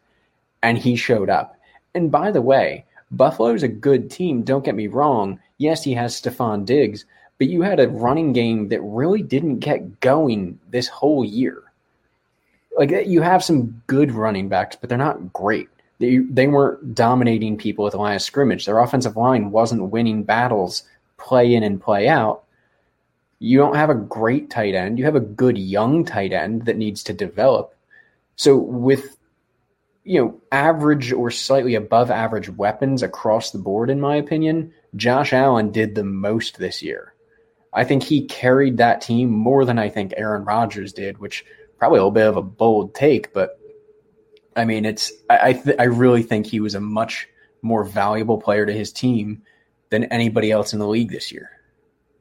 and he showed up. And by the way, Buffalo's a good team. Don't get me wrong. Yes, he has Stefon Diggs, but you had a running game that really didn't get going this whole year. Like you have some good running backs, but they're not great. They they weren't dominating people at the line of scrimmage. Their offensive line wasn't winning battles play in and play out. You don't have a great tight end. You have a good young tight end that needs to develop. So with you know, average or slightly above average weapons across the board, in my opinion, Josh Allen did the most this year. I think he carried that team more than I think Aaron Rodgers did, which probably a little bit of a bold take, but I mean, it's I th- I really think he was a much more valuable player to his team than anybody else in the league this year.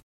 off.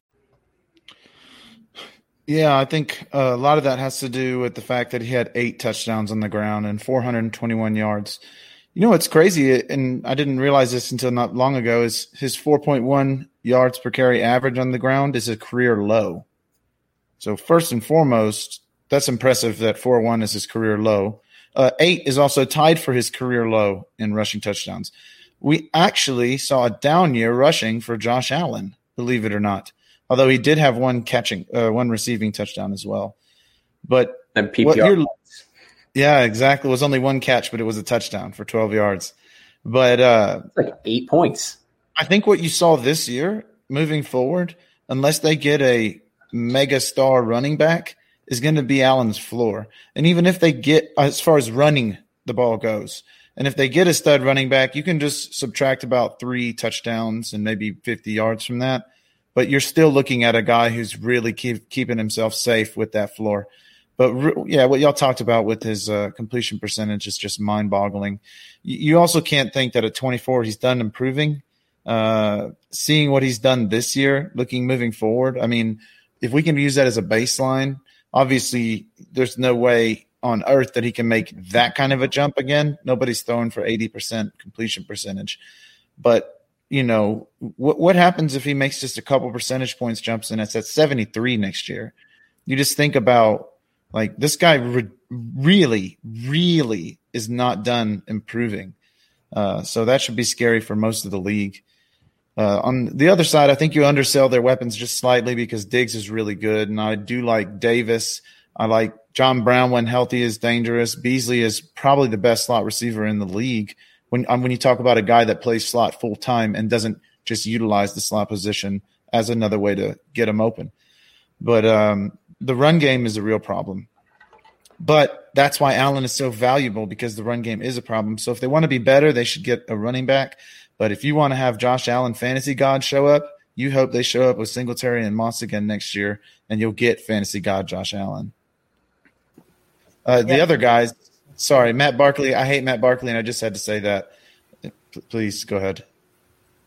Yeah, I think uh, a lot of that has to do with the fact that he had eight touchdowns on the ground and 421 yards. You know what's crazy, and I didn't realize this until not long ago, is his 4.1 yards per carry average on the ground is a career low. So first and foremost, that's impressive that 4-1 is his career low. Uh, eight is also tied for his career low in rushing touchdowns. We actually saw a down year rushing for Josh Allen, believe it or not. Although he did have one catching, uh, one receiving touchdown as well. But and PPR. Yeah, exactly. It was only one catch, but it was a touchdown for 12 yards. But uh, like eight points. I think what you saw this year moving forward, unless they get a mega star running back, is going to be Allen's floor. And even if they get, as far as running the ball goes, and if they get a stud running back, you can just subtract about three touchdowns and maybe 50 yards from that. But you're still looking at a guy who's really keep, keeping himself safe with that floor. But re- yeah, what y'all talked about with his uh, completion percentage is just mind boggling. You, you also can't think that at 24 he's done improving. Uh, seeing what he's done this year, looking moving forward. I mean, if we can use that as a baseline, obviously there's no way on earth that he can make that kind of a jump again. Nobody's throwing for 80% completion percentage. But, you know, what what happens if he makes just a couple percentage points jumps and it's at 73 next year? You just think about like this guy re- really, really is not done improving. Uh, so that should be scary for most of the league. Uh, on the other side, I think you undersell their weapons just slightly because Diggs is really good, and I do like Davis. I like John Brown when healthy is dangerous. Beasley is probably the best slot receiver in the league. When um, when you talk about a guy that plays slot full time and doesn't just utilize the slot position as another way to get him open, but um, the run game is a real problem. But that's why Allen is so valuable because the run game is a problem. So if they want to be better, they should get a running back. But if you want to have Josh Allen fantasy god show up, you hope they show up with Singletary and Moss again next year, and you'll get fantasy god Josh Allen. Uh, the other guys, sorry, Matt Barkley. I hate Matt Barkley, and I just had to say that. P- please go ahead.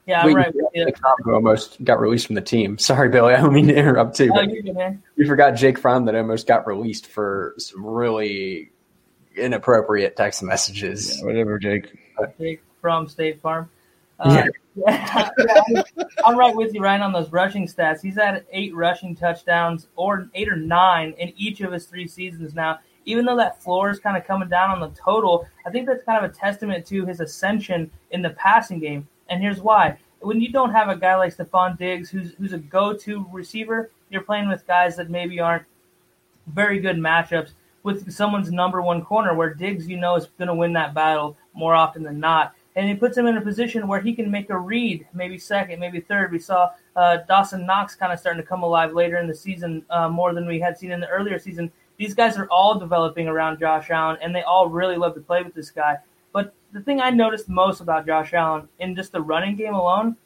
Yeah, I'm right. Jake Fromm almost got released from the team. Sorry, Billy. I don't mean to interrupt too. Oh, you're good, man. We forgot Jake Fromm that almost got released for some really inappropriate text messages. Yeah, whatever, Jake. Jake from State Farm. Uh, yeah. yeah, I'm right with you, Ryan, on those rushing stats. He's had eight rushing touchdowns, or eight or nine, in each of his three seasons now. Even though that floor is kind of coming down on the total, I think that's kind of a testament to his ascension in the passing game. And here's why. When you don't have a guy like Stefon Diggs who's who's a go-to receiver, you're playing with guys that maybe aren't very good matchups with someone's number one corner where Diggs, you know, is going to win that battle more often than not. And he puts him in a position where he can make a read, maybe second, maybe third. We saw uh, Dawson Knox kind of starting to come alive later in the season uh, more than we had seen in the earlier season. These guys are all developing around Josh Allen, and they all really love to play with this guy. But the thing I noticed most about Josh Allen in just the running game alone,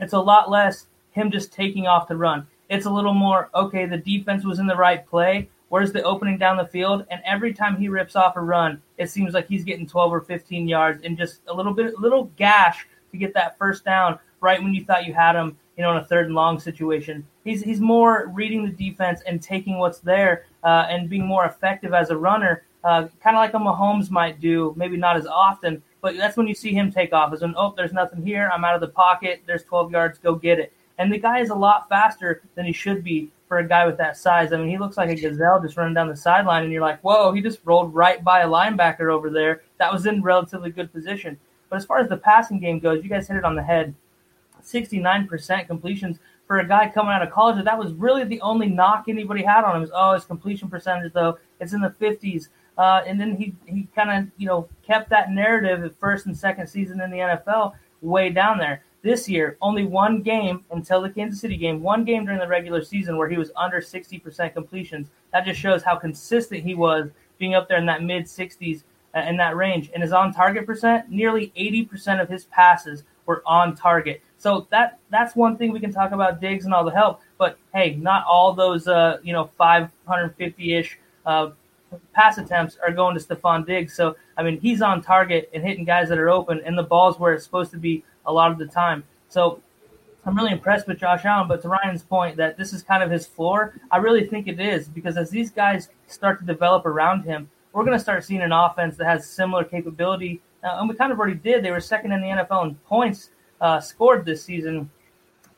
it's a lot less him just taking off the run. It's a little more, okay, the defense was in the right play. Where's the opening down the field? And every time he rips off a run, it seems like he's getting 12 or 15 yards and just a little bit, little gash to get that first down right when you thought you had him, you know, in a third and long situation. He's he's more reading the defense and taking what's there uh, and being more effective as a runner uh, kind of like a Mahomes might do, maybe not as often, but that's when you see him take off. Is when oh, there's nothing here. I'm out of the pocket. There's 12 yards. Go get it. And the guy is a lot faster than he should be for a guy with that size. I mean, he looks like a gazelle just running down the sideline, and you're like, whoa, he just rolled right by a linebacker over there that was in relatively good position. But as far as the passing game goes, you guys hit it on the head. 69% completions for a guy coming out of college. That was really the only knock anybody had on him. Was, oh, his completion percentage though it's in the 50s. Uh, and then he, he kind of, you know, kept that narrative at first and second season in the NFL way down there. This year, only one game until the Kansas City game, one game during the regular season where he was under 60% completions. That just shows how consistent he was being up there in that mid 60s uh, in that range. And his on target percent, nearly 80% of his passes were on target. So that that's one thing we can talk about Diggs and all the help. But hey, not all those uh, you know 550 ish uh, pass attempts are going to Stefon Diggs. So, I mean, he's on target and hitting guys that are open, and the ball's where it's supposed to be a lot of the time. So, I'm really impressed with Josh Allen. But to Ryan's point that this is kind of his floor, I really think it is because as these guys start to develop around him, we're going to start seeing an offense that has similar capability. Uh, and we kind of already did. They were second in the NFL in points uh, scored this season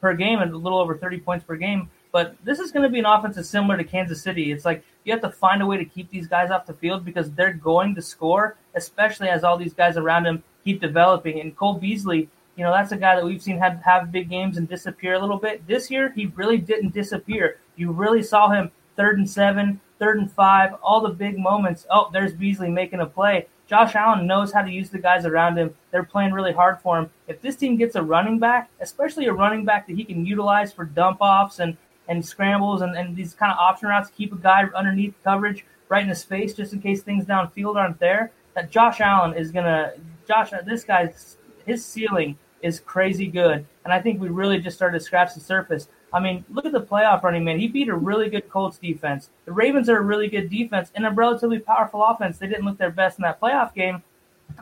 per game and a little over 30 points per game. But this is going to be an offense that's similar to Kansas City. It's like you have to find a way to keep these guys off the field because they're going to score, especially as all these guys around him keep developing. And Cole Beasley, you know, that's a guy that we've seen have, have big games and disappear a little bit. This year, he really didn't disappear. You really saw him third and seven, third and five, all the big moments. Oh, there's Beasley making a play. Josh Allen knows how to use the guys around him. They're playing really hard for him. If this team gets a running back, especially a running back that he can utilize for dump offs and, and scrambles and, and these kind of option routes, keep a guy underneath coverage right in his face just in case things downfield aren't there, that Josh Allen is going to, Josh, this guy's, his ceiling is crazy good. And I think we really just started to scratch the surface. I mean, look at the playoff running man. He beat a really good Colts defense. The Ravens are a really good defense and a relatively powerful offense. They didn't look their best in that playoff game.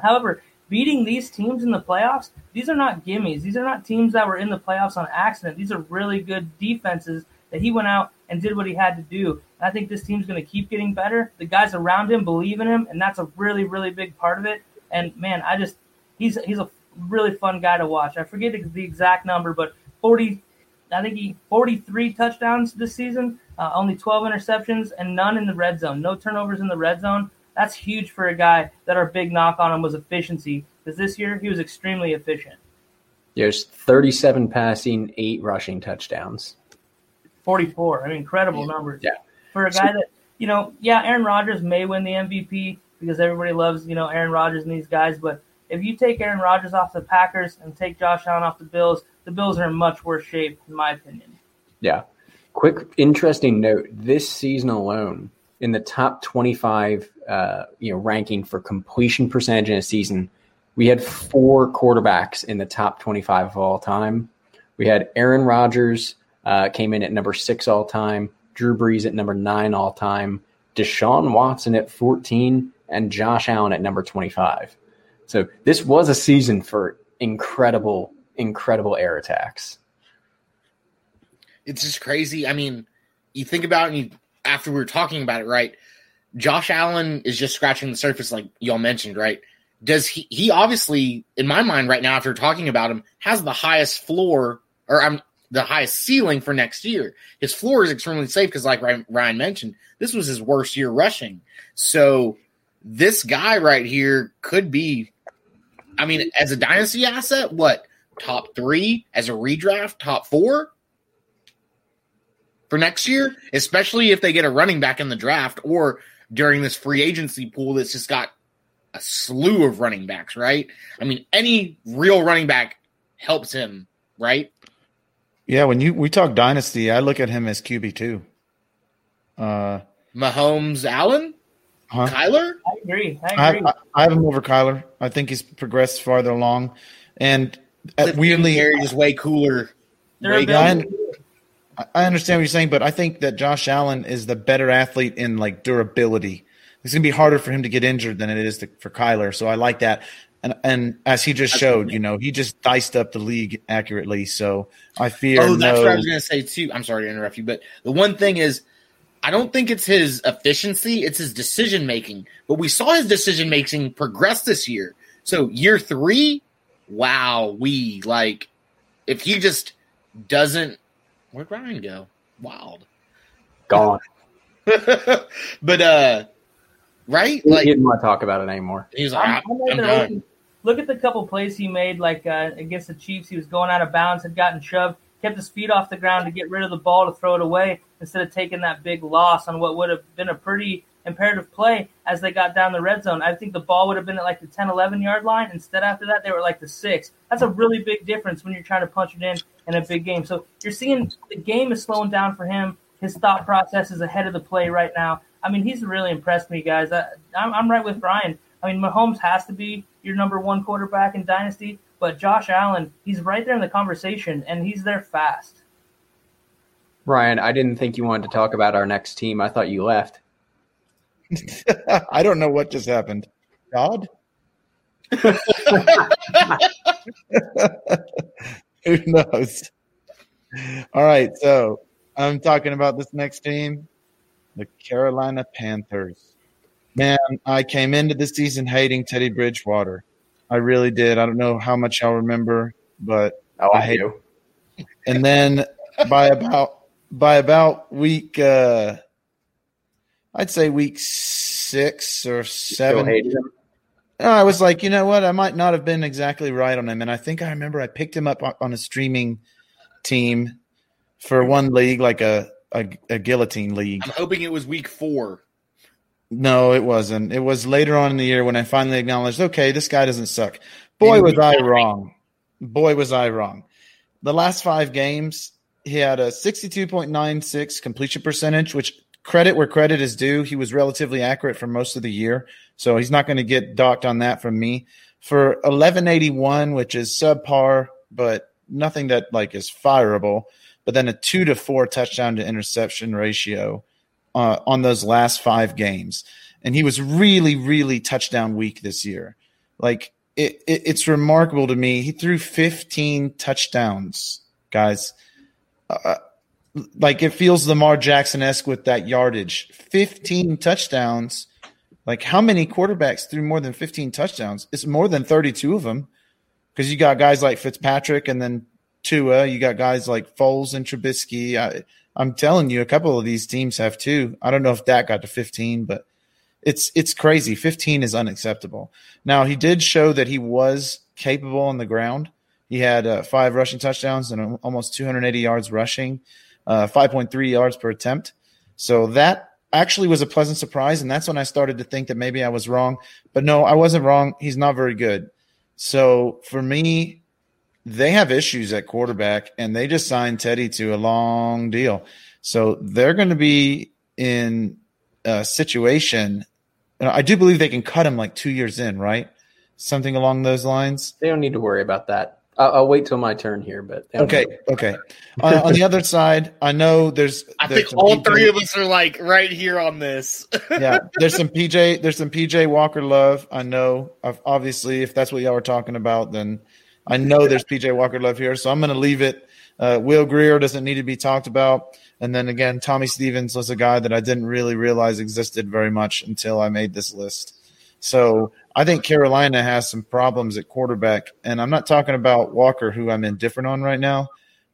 However, beating these teams in the playoffs, these are not gimmies. These are not teams that were in the playoffs on accident. These are really good defenses that he went out and did what he had to do. And I think this team's going to keep getting better. The guys around him believe in him, and that's a really, really big part of it. And man, I just he's he's a really fun guy to watch. I forget the exact number, but 40 I think he 43 touchdowns this season, uh, only 12 interceptions, and none in the red zone. No turnovers in the red zone. That's huge for a guy that our big knock on him was efficiency. Because this year he was extremely efficient. There's 37 passing, eight rushing touchdowns. 44. I mean, incredible numbers. Yeah. For a guy that, you know, yeah, Aaron Rodgers may win the MVP because everybody loves, you know, Aaron Rodgers and these guys. But if you take Aaron Rodgers off the Packers and take Josh Allen off the Bills, the Bills are in much worse shape, in my opinion. Yeah. Quick, interesting note: this season alone, in the top 25, uh, you know, ranking for completion percentage in a season, we had four quarterbacks in the top 25 of all time. We had Aaron Rodgers uh, came in at number six all time, Drew Brees at number nine all time, Deshaun Watson at 14, and Josh Allen at number 25. So this was a season for incredible incredible air attacks. It's just crazy. I mean, you think about it and you, after we were talking about it, right? Josh Allen is just scratching the surface, like y'all mentioned, right? Does he? He obviously, in my mind, right now, after talking about him, has the highest floor, or I'm um, the highest ceiling for next year. His floor is extremely safe because, like Ryan mentioned, this was his worst year rushing. So this guy right here could be. I mean, as a dynasty asset, what top three as a redraft, top four for next year, especially if they get a running back in the draft or during this free agency pool that's just got a slew of running backs, right? I mean, any real running back helps him, right? Yeah, when you we talk dynasty, I look at him as QB two. Uh, Mahomes, Allen, huh? Kyler. I agree. I agree. I, I, I have him over Kyler. I think he's progressed farther along, and Cliff weirdly is way cooler. Way I, I understand what you're saying, but I think that Josh Allen is the better athlete in like durability. It's going to be harder for him to get injured than it is to, for Kyler. So I like that. And, and as he just showed, you know, he just diced up the league accurately. So I fear. Oh, that's no, what I was going to say too. I'm sorry to interrupt you, but the one thing is, I don't think it's his efficiency; it's his decision making. But we saw his decision making progress this year. So year three, wow, we like if he just doesn't where'd Ryan go? Wild. Gone. but uh right? Like he didn't want to talk about it anymore. He's like, I'm, I'm, I'm done. Look at the couple plays he made, like uh, against the Chiefs. He was going out of bounds, had gotten shoved, kept his feet off the ground to get rid of the ball to throw it away instead of taking that big loss on what would have been a pretty imperative play as they got down the red zone. I think the ball would have been at like the 10, 11 yard line. Instead, after that, they were like the six. That's a really big difference when you're trying to punch it in in a big game. So you're seeing the game is slowing down for him. His thought process is ahead of the play right now. I mean, he's really impressed me, guys. I, I'm, I'm right with Brian. I mean, Mahomes has to be your number one quarterback in Dynasty, but Josh Allen, he's right there in the conversation, and he's there fast. Ryan, I didn't think you wanted to talk about our next team. I thought you left. I don't know what just happened. God? Who knows? All right, so I'm talking about this next team, the Carolina Panthers. Man, I came into the season hating Teddy Bridgewater. I really did. I don't know how much y'all remember, but Oh, I I hate- do. and then by about by about week uh I'd say week six or Still seven. hated him. I was like, you know what? I might not have been exactly right on him. And I think I remember I picked him up on- on a streaming team for one league, like a, a, a guillotine league. I'm hoping it was week four. No, it wasn't. It was later on in the year when I finally acknowledged, okay, this guy doesn't suck. Boy, was I wrong. Boy, was I wrong. The last five games, he had a 62.96 completion percentage, which credit where credit is due. He was relatively accurate for most of the year. So he's not going to get docked on that from me. For 1181, which is subpar, but nothing that like is fireable, but then a two to four touchdown to interception ratio uh, on those last five games. And he was really, really touchdown weak this year. Like it, it, it's remarkable to me. He threw 15 touchdowns, guys. Uh, like it feels Lamar Jackson esque with that yardage. 15 touchdowns. Like how many quarterbacks threw more than 15 touchdowns? It's more than 32 of them because you got guys like Fitzpatrick and then Tua. You got guys like Foles and Trubisky. I, I'm telling you, a couple of these teams have two. I don't know if that got to 15, but it's it's crazy. 15 is unacceptable. Now he did show that he was capable on the ground. He had uh, five rushing touchdowns and almost 280 yards rushing, uh, 5.3 yards per attempt. So that actually was a pleasant surprise, and that's when I started to think that maybe I was wrong. But no, I wasn't wrong. He's not very good. So for me, they have issues at quarterback, and they just signed Teddy to a long deal. So they're going to be in a situation. and I do believe they can cut him like two years in, right? Something along those lines. They don't need to worry about that. I'll, I'll wait till my turn here, but Okay, okay. on, on the other side, I know there's. I there's think all people- three of us are like right here on this. yeah, there's some PJ. There's some PJ Walker love. I know. I've- Obviously, if that's what y'all were talking about, then I know there's PJ Walker love here. So I'm going to leave it. Uh, Will Grier doesn't need to be talked about. And then again, Tommy Stevens was a guy that I didn't really realize existed very much until I made this list. So I think Carolina has some problems at quarterback. And I'm not talking about Walker, who I'm indifferent on right now.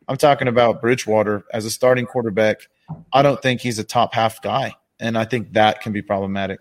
I'm talking about Bridgewater as a starting quarterback. I don't think he's a top half guy. And I think that can be problematic.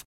off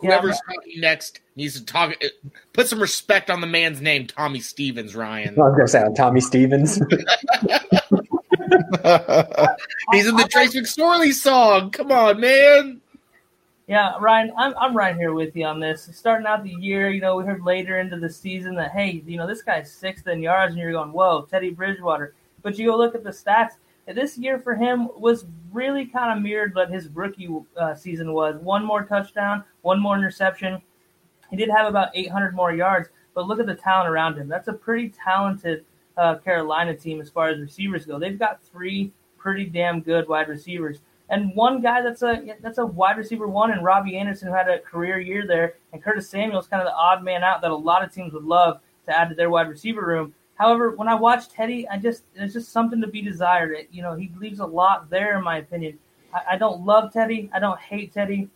Whoever's talking next needs to talk. Put some respect on the man's name, Tommy Stevens. Ryan. I was going to say on Tommy Stevens. He's in the Trace McSorley song. Come on, man. Yeah, Ryan, I'm I'm right here with you on this. Starting out the year, you know, we heard later into the season that hey, you know, this guy's sixth in yards, and you're going, whoa, Teddy Bridgewater. But you go look at the stats. This year for him was really kind of mirrored what his rookie uh, season was. One more touchdown, one more interception. He did have about 800 more yards, but look at the talent around him. That's a pretty talented uh, Carolina team as far as receivers go. They've got three pretty damn good wide receivers and one guy that's a that's a wide receiver one, and Robbie Anderson who had a career year there, and Curtis Samuel's kind of the odd man out that a lot of teams would love to add to their wide receiver room. However, when I watch Teddy, I just there's just something to be desired. It, you know, he leaves a lot there, in my opinion. I, I don't love Teddy, I don't hate Teddy,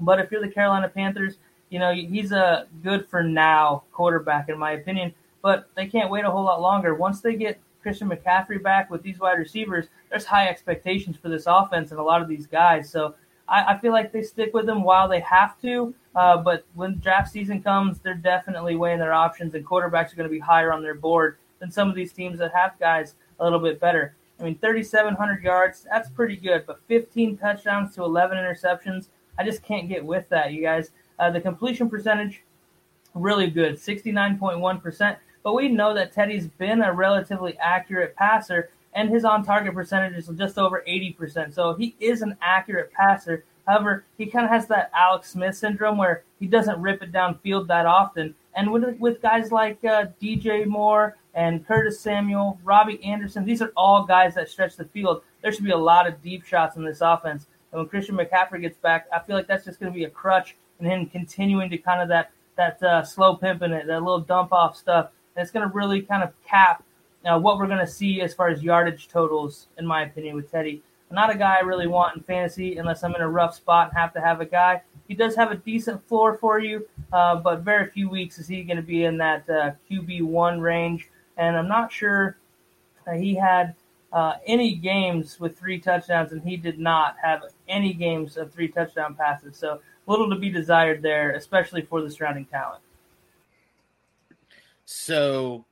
but if you're the Carolina Panthers, you know he's a good for now quarterback, in my opinion. But they can't wait a whole lot longer. Once they get Christian McCaffrey back with these wide receivers, there's high expectations for this offense and a lot of these guys. So I, I feel like they stick with them while they have to. Uh, but when draft season comes, they're definitely weighing their options, and quarterbacks are going to be higher on their board than some of these teams that have guys a little bit better. I mean, 3,700 yards, that's pretty good, but 15 touchdowns to 11 interceptions, I just can't get with that, you guys. Uh, the completion percentage, really good, 69.1%. But we know that Teddy's been a relatively accurate passer, and his on target percentage is just over 80%. So he is an accurate passer. However, he kind of has that Alex Smith syndrome where he doesn't rip it downfield that often. And with, with guys like uh, DJ Moore and Curtis Samuel, Robbie Anderson, these are all guys that stretch the field. There should be a lot of deep shots in this offense. And when Christian McCaffrey gets back, I feel like that's just going to be a crutch and him continuing to kind of that that uh, slow pimping it, that little dump off stuff. And it's going to really kind of cap uh, what we're going to see as far as yardage totals, in my opinion, with Teddy. Not a guy I really want in fantasy unless I'm in a rough spot and have to have a guy. He does have a decent floor for you, uh, but very few weeks is he going to be in that uh, QB one range. And I'm not sure he had uh, any games with three touchdowns, and he did not have any games of three touchdown passes. So little to be desired there, especially for the surrounding talent. So,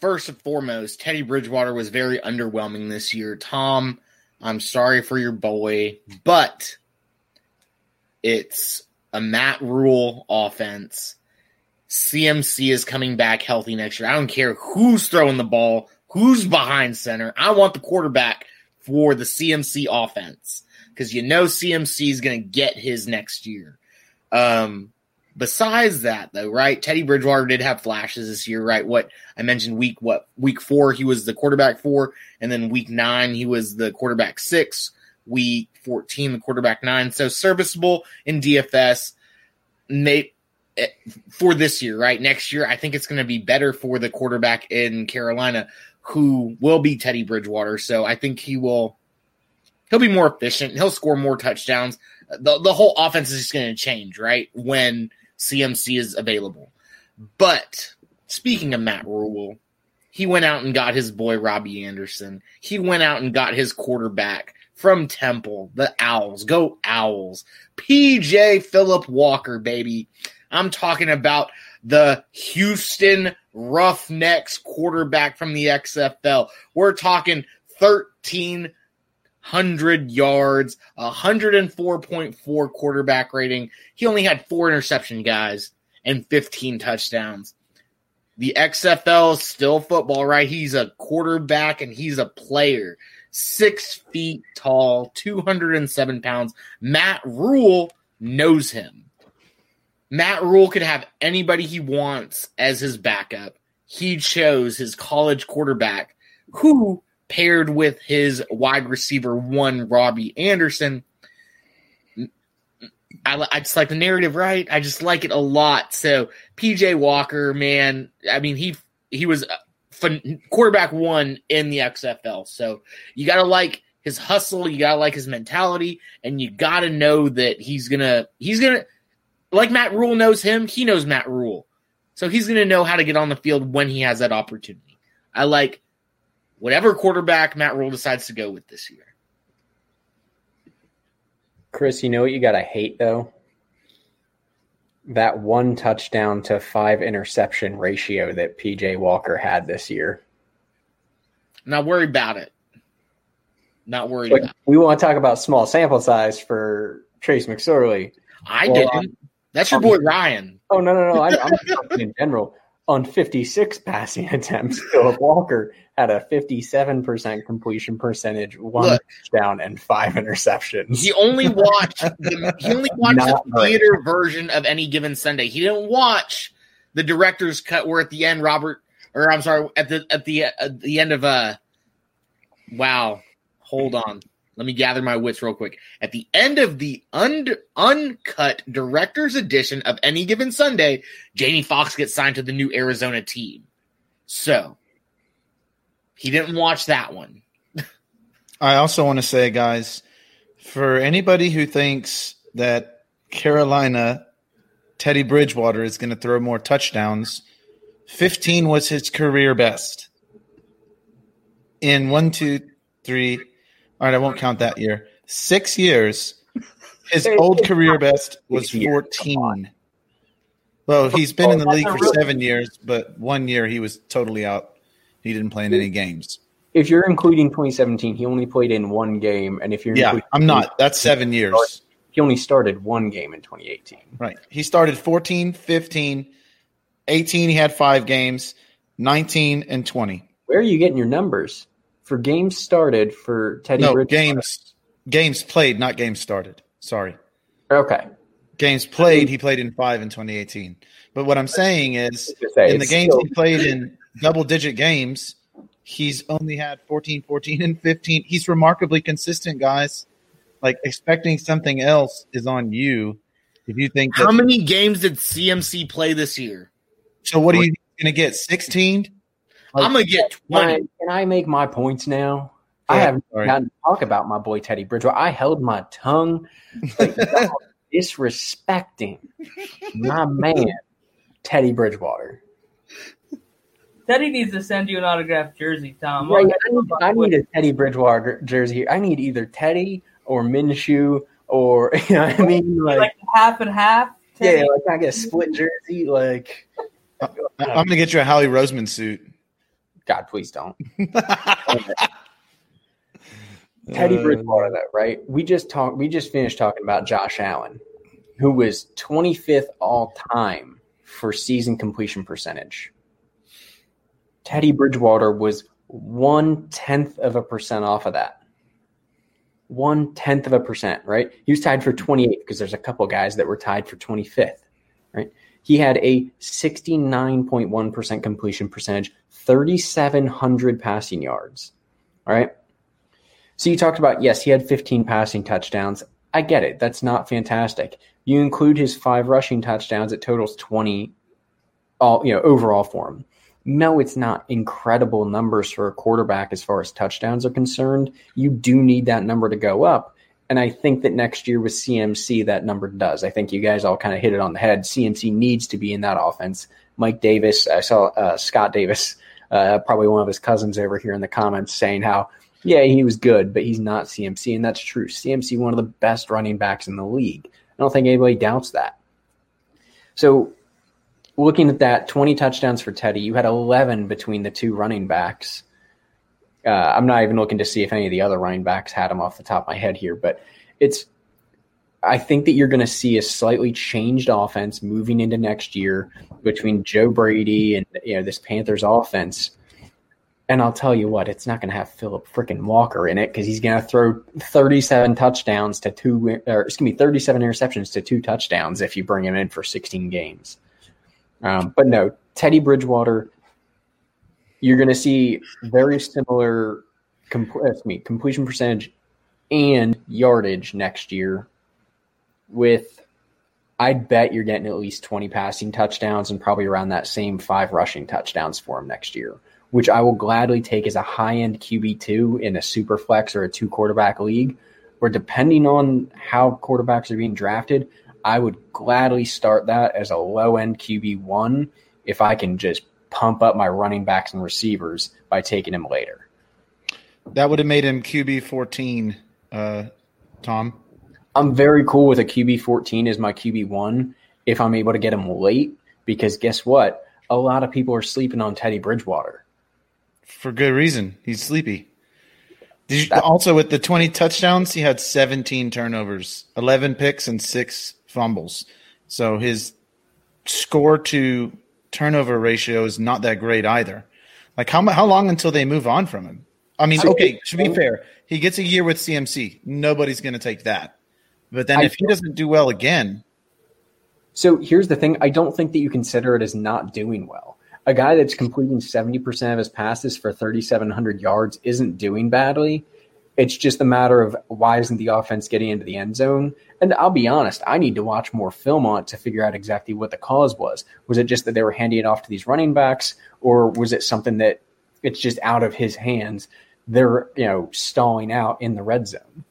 first and foremost, Teddy Bridgewater was very underwhelming this year. Tom, I'm sorry for your boy, but it's a Matt Rhule offense. CMC is coming back healthy next year. I don't care who's throwing the ball, who's behind center. I want the quarterback for the CMC offense because you know CMC is going to get his next year. Um, besides that, though, right? Teddy Bridgewater did have flashes this year, right? What I mentioned week what week four he was the quarterback four, and then week nine he was the quarterback six. Week fourteen the quarterback nine, so serviceable in DFS. May, eh, for this year, right? Next year, I think it's going to be better for the quarterback in Carolina, who will be Teddy Bridgewater. So I think he will he'll be more efficient. He'll score more touchdowns. The, the whole offense is just going to change, right? When CMC is available. But speaking of Matt Rhule, he went out and got his boy Robbie Anderson. He went out and got his quarterback from Temple, the Owls. Go Owls. PJ Philip Walker, baby. I'm talking about the Houston Roughnecks quarterback from the XFL. We're talking 13 100 yards, 104.4 quarterback rating. He only had four interception guys and 15 touchdowns. The XFL is still football, right? He's a quarterback and he's a player. Six feet tall, 207 pounds. Matt Rhule knows him. Matt Rhule could have anybody he wants as his backup. He chose his college quarterback, who paired with his wide receiver one, Robbie Anderson. I, I just like the narrative, right? I just like it a lot. So PJ Walker, man, I mean he he was quarterback one in the XFL. So you got to like his hustle, you got to like his mentality, and you got to know that he's gonna he's gonna like Matt Rhule knows him. He knows Matt Rhule. so he's gonna know how to get on the field when he has that opportunity. I like whatever quarterback Matt Rhule decides to go with this year. Chris, you know what you got to hate though? That one touchdown to five interception ratio that PJ Walker had this year. Not worried about it. Not worried but about We want to talk about small sample size for Trace McSorley. I well, didn't. That's your boy Ryan. Oh no no no! I, I'm talking in general on 56 passing attempts, Philip Walker had a 57% completion percentage, one Look, touchdown, and five interceptions. He only watched the, he only watched the theater version of any given Sunday. He didn't watch the director's cut where at the end Robert or I'm sorry at the at the at the end of uh wow hold on let me gather my wits real quick. At the end of the un- uncut director's edition of any given Sunday, Jamie Foxx gets signed to the new Arizona team. So he didn't watch that one. I also want to say, guys, for anybody who thinks that Carolina Teddy Bridgewater is going to throw more touchdowns, 15 was his career best. in one, two, three. All right, I won't count that year. Six years. His old career best was 14. Well, he's been in the oh, league for seven years, but one year he was totally out. He didn't play in any games. If you're including 2017, he only played in one game, and if you're Yeah, I'm not. That's seven years. he only started one game in 2018. Right. He started 14, 15, 18. He had five games, 19 and 20. Where are you getting your numbers for games started for Teddy? No, Bridgewater? games games played, not games started. Sorry. Okay, Games played, he played in five in 2018. But what I'm saying is, say, in the games still- he played in double digit games, he's only had 14, 14, and 15. He's remarkably consistent, guys. Like expecting something else is on you. If you think that, How many games did CMC play this year? so, what are you going to get? 16? I'm gonna get Can I, twenty. can I make my points now? I haven't sorry. gotten to talk about my boy Teddy Bridgewater. I held my tongue, like, disrespecting my man Teddy Bridgewater. Teddy needs to send you an autographed jersey, Tom. Right, I, need, I need a Teddy Bridgewater jersey here. I need either Teddy or Minshew or you know what I mean, like, like half and half. yeah, Teddy? like can I get a split jersey. Like, I'm going to get you a Howie Roseman suit. God, please don't. Teddy Uh, Bridgewater, though, right? We just talked. We just finished talking about Josh Allen, who was 25th all time for season completion percentage. Teddy Bridgewater was one tenth of a percent off of that. One tenth of a percent, right? He was tied for 28th because there's a couple guys that were tied for 25th, right? He had a 69.1% completion percentage, 3,700 passing yards. All right. So you talked about, yes, he had 15 passing touchdowns. I get it. That's not fantastic. You include his five rushing touchdowns, it totals 20 all, you know, overall for him. No, it's not incredible numbers for a quarterback as far as touchdowns are concerned. You do need that number to go up. And I think that next year with CMC, that number does. I think you guys all kind of hit it on the head. CMC needs to be in that offense. Mike Davis, I saw uh, Scott Davis, uh, probably one of his cousins over here in the comments saying how, yeah, he was good, but he's not CMC. And that's true. CMC, one of the best running backs in the league. I don't think anybody doubts that. So looking at that, 20 touchdowns for Teddy. You had 11 between the two running backs. Uh, I'm not even looking to see if any of the other running backs had them off the top of my head here, but it's. I think that you're going to see a slightly changed offense moving into next year between Joe Brady and you know this Panthers offense. And I'll tell you what, it's not going to have Philip freaking Walker in it because he's going to throw 37 touchdowns to two, or excuse me, 37 interceptions to two touchdowns if you bring him in for 16 games. Um, but no, Teddy Bridgewater, you're going to see very similar me, completion percentage and yardage next year. With, I'd bet you're getting at least 20 passing touchdowns and probably around that same five rushing touchdowns for him next year, which I will gladly take as a high end QB2 in a super flex or a two quarterback league, where depending on how quarterbacks are being drafted, I would gladly start that as a low end QB one if I can just pump up my running backs and receivers by taking him later. That would have made him QB 14, uh, Tom. I'm very cool with a QB 14 as my QB one if I'm able to get him late because guess what? A lot of people are sleeping on Teddy Bridgewater. For good reason. He's sleepy. Did you, also, with the 20 touchdowns, he had 17 turnovers, 11 picks, and six fumbles. So his score to turnover ratio is not that great either. Like, how, how long until they move on from him? I mean, okay, to be fair, he gets a year with CMC. Nobody's going to take that. But then I if he doesn't do well again, So here's the thing I don't think that you consider it as not doing well. A guy that's completing 70% of his passes for 3,700 yards isn't doing badly. It's just a matter of why isn't the offense getting into the end zone? And I'll be honest, I need to watch more film on it to figure out exactly what the cause was. Was it just that they were handing it off to these running backs, or was it something that it's just out of his hands? They're you know stalling out in the red zone.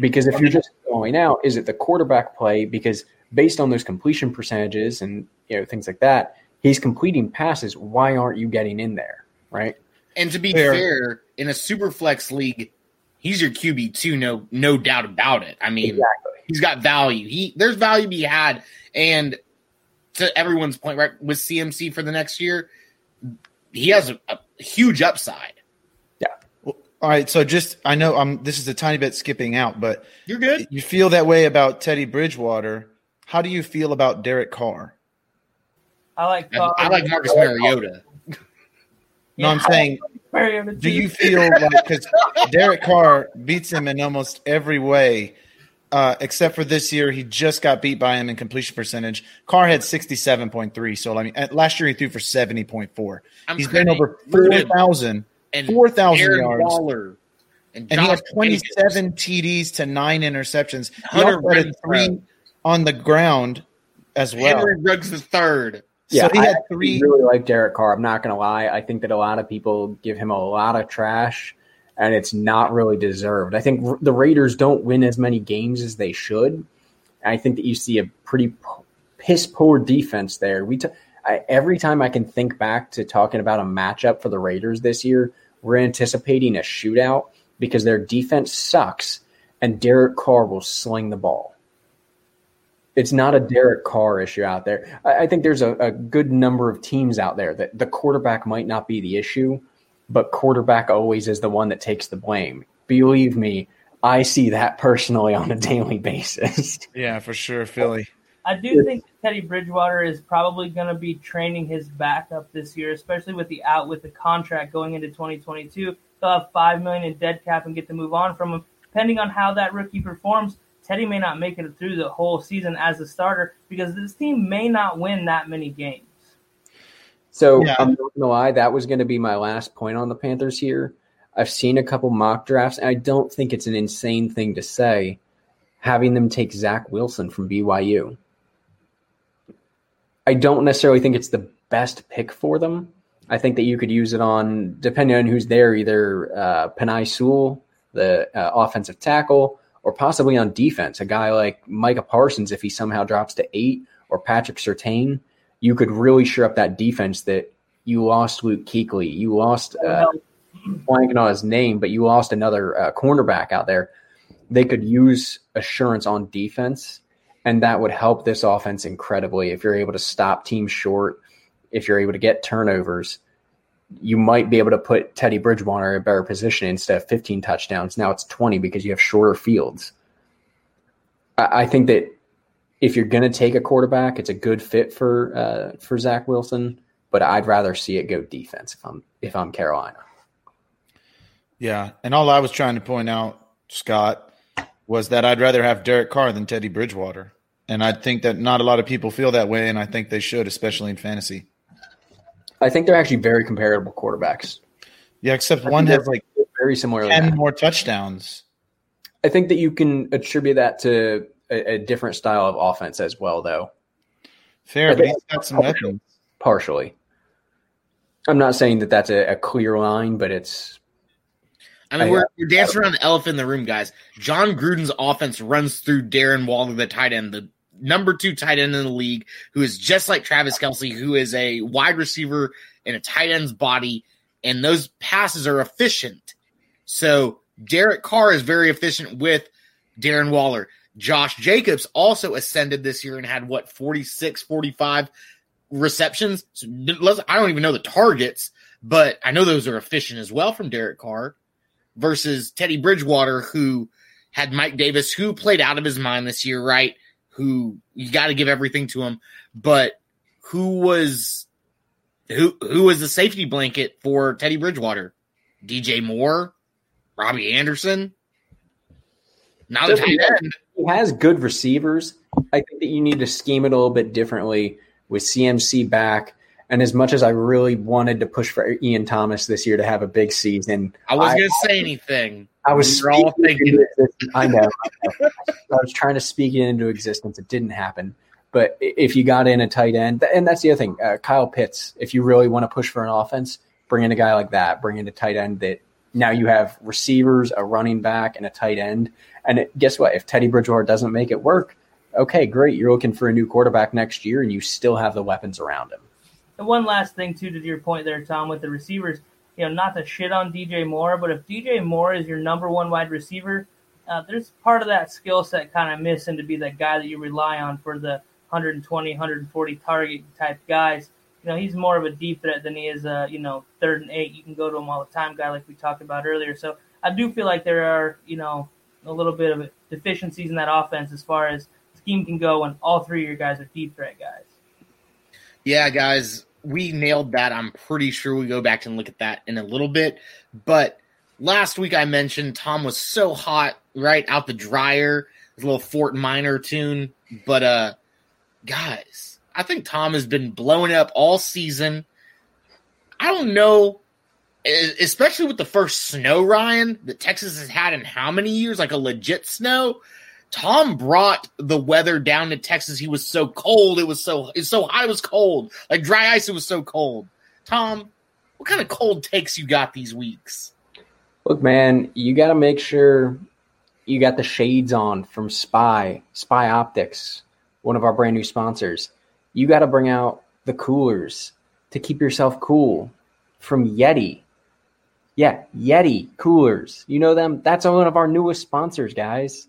Because if you're just going out, is it the quarterback play? Because based on those completion percentages and you know things like that, he's completing passes. Why aren't you getting in there? Right? And to be Fair. fair, in a super flex league, he's your QB two, no no doubt about it. I mean, Exactly. he's got value. He there's value to be had, and to everyone's point, right with CMC for the next year, he has a, a huge upside. Yeah. All right, so just I know I'm this is a tiny bit skipping out, but You're good. you feel that way about Teddy Bridgewater. How do you feel about Derek Carr? I like. I, I like Marcus Mariota. No, I'm saying, Mariota do you feel like because Derek Carr beats him in almost every way, uh, except for this year, he just got beat by him in completion percentage. Carr had 67.3, so I mean, last year he threw for seventy point four. He's been over Look 4,000, and 4,000 Aaron yards. Waller and, and he had Josh 27 TDs to nine interceptions. He Hunter also had three on the ground as well. Henry Ruggs the third. Yeah, so he I had three. really like Derek Carr. I'm not going to lie. I think that a lot of people give him a lot of trash, and it's not really deserved. I think the Raiders don't win as many games as they should. I think that you see a pretty p- piss poor defense there. We t- I, every time I can think back to talking about a matchup for the Raiders this year, we're anticipating a shootout because their defense sucks, and Derek Carr will sling the ball it's not a Derek Carr issue out there. I, I think there's a, a good number of teams out there that the quarterback might not be the issue, but quarterback always is the one that takes the blame. Believe me, I see that personally on a daily basis. Yeah, for sure, Philly. I do think Teddy Bridgewater is probably going to be training his backup this year, especially with the out with the contract going into 2022. They'll have five million in dead cap and get to move on from him. Depending on how that rookie performs, Teddy may not make it through the whole season as a starter because this team may not win that many games. So Yeah. I'm not gonna lie, that was going to be my last point on the Panthers here. I've seen a couple mock drafts, and I don't think it's an insane thing to say having them take Zach Wilson from BYU. I don't necessarily think it's the best pick for them. I think that you could use it on, depending on who's there, either uh, Penei Sewell, the uh, offensive tackle, or possibly on defense. A guy like Micah Parsons, if he somehow drops to eight, or Patrick Surtain, you could really shore up that defense that you lost Luke Kuechly. You lost, uh, blanking on his name, but you lost another uh, cornerback out there. They could use assurance on defense, and that would help this offense incredibly. If you're able to stop teams short, if you're able to get turnovers, you might be able to put Teddy Bridgewater in a better position instead of 15 touchdowns. Now it's 20 because you have shorter fields. I, I think that if you're going to take a quarterback, it's a good fit for uh, for Zach Wilson, but I'd rather see it go defense if I'm if I'm Carolina. Yeah, and all I was trying to point out, Scott, was that I'd rather have Derek Carr than Teddy Bridgewater, and I think that not a lot of people feel that way, and I think they should, especially in fantasy. I think they're actually very comparable quarterbacks. Yeah, except I one has like very similar. ten more touchdowns. I think that you can attribute that to a, a different style of offense as well, though. Fair, I but he's got some weapons. Partially. I'm not saying that that's a, a clear line, but it's I mean, I- we're, we're dancing around the elephant in the room, guys. Jon Gruden's offense runs through Darren Waller, the tight end, the number two tight end in the league, who is just like Travis Kelce, who is a wide receiver in a tight end's body, and those passes are efficient. So Derek Carr is very efficient with Darren Waller. Josh Jacobs also ascended this year and had what 46, 45 receptions. So I don't even know the targets, but I know those are efficient as well from Derek Carr versus Teddy Bridgewater, who had Mike Davis, who played out of his mind this year, right? Who you got to give everything to him, but who was who who was the safety blanket for Teddy Bridgewater? DJ Moore, Robbie Anderson, not a So- tight end. he has good receivers. I think that you need to scheme it a little bit differently with CMC back. And as much as I really wanted to push for Ian Thomas this year to have a big season, I wasn't going to say anything. I was all thinking- I know. I know. I was trying to speak it into existence. It didn't happen. But if you got in a tight end, and that's the other thing, uh, Kyle Pitts, if you really want to push for an offense, bring in a guy like that. Bring in a tight end that now you have receivers, a running back, and a tight end. And it, guess what? If Teddy Bridgewater doesn't make it work, okay, great. You're looking for a new quarterback next year, and you still have the weapons around him. And one last thing too, to your point there, Tom, with the receivers, you know, not to shit on DJ Moore, but if DJ Moore is your number one wide receiver, uh, there's part of that skill set kind of missing to be that guy that you rely on for the 120, 140 target type guys. You know, he's more of a deep threat than he is a, you know, third and eight. You can go to him all the time guy like we talked about earlier. So I do feel like there are, you know, a little bit of deficiencies in that offense as far as scheme can go when all three of your guys are deep threat guys. Yeah, guys, we nailed that. I'm pretty sure we go back and look at that in a little bit. But last week I mentioned Tom was so hot right out the dryer, a little Fort Minor tune. But uh guys, I think Tom has been blowing up all season. I don't know, especially with the first snow, Ryan, that Texas has had in how many years? Like a legit snow. Tom brought the weather down to Texas. He was so cold. It was so it's so hot. It was cold. Like dry ice. It was so cold. Tom, what kind of cold takes you got these weeks? Look, man, you got to make sure you got the shades on from Spy Spy Optics, one of our brand new sponsors. You got to bring out the coolers to keep yourself cool from Yeti. Yeah, Yeti coolers. You know them? That's one of our newest sponsors, guys.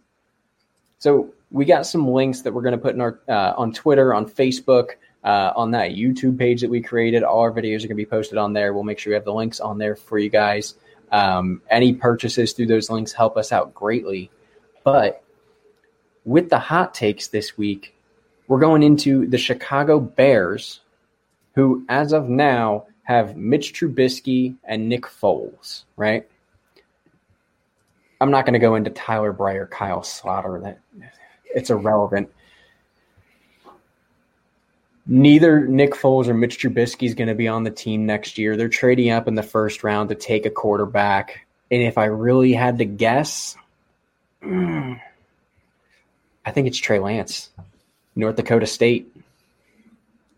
So we got some links that we're going to put in our uh, on Twitter, on Facebook, uh, on that YouTube page that we created. All our videos are going to be posted on there. We'll make sure we have the links on there for you guys. Um, any purchases through those links help us out greatly. But with the hot takes this week, we're going into the Chicago Bears, who, as of now, have Mitch Trubisky and Nick Foles, right? I'm not going to go into Tyler Bray, Kyle Sloter. That it's irrelevant. Neither Nick Foles or Mitch Trubisky is going to be on the team next year. They're trading up in the first round to take a quarterback. And if I really had to guess, I think it's Trey Lance, North Dakota State.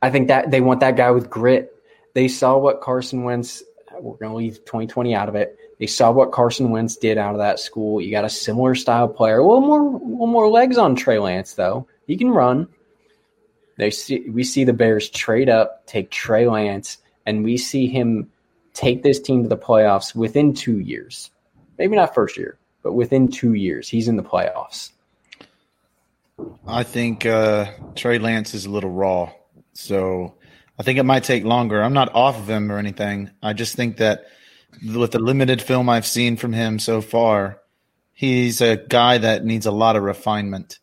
I think that they want that guy with grit. They saw what Carson Wentz. We're going to leave 2020 out of it. They saw what Carson Wentz did out of that school. You got a similar style player. A little more, little more legs on Trey Lance though. He can run. They see we see the Bears trade up, take Trey Lance, and we see him take this team to the playoffs within two years. Maybe not first year, but within two years, he's in the playoffs. I think uh, Trey Lance is a little raw, so I think it might take longer. I'm not off of him or anything. I just think that with the limited film I've seen from him so far, he's a guy that needs a lot of refinement.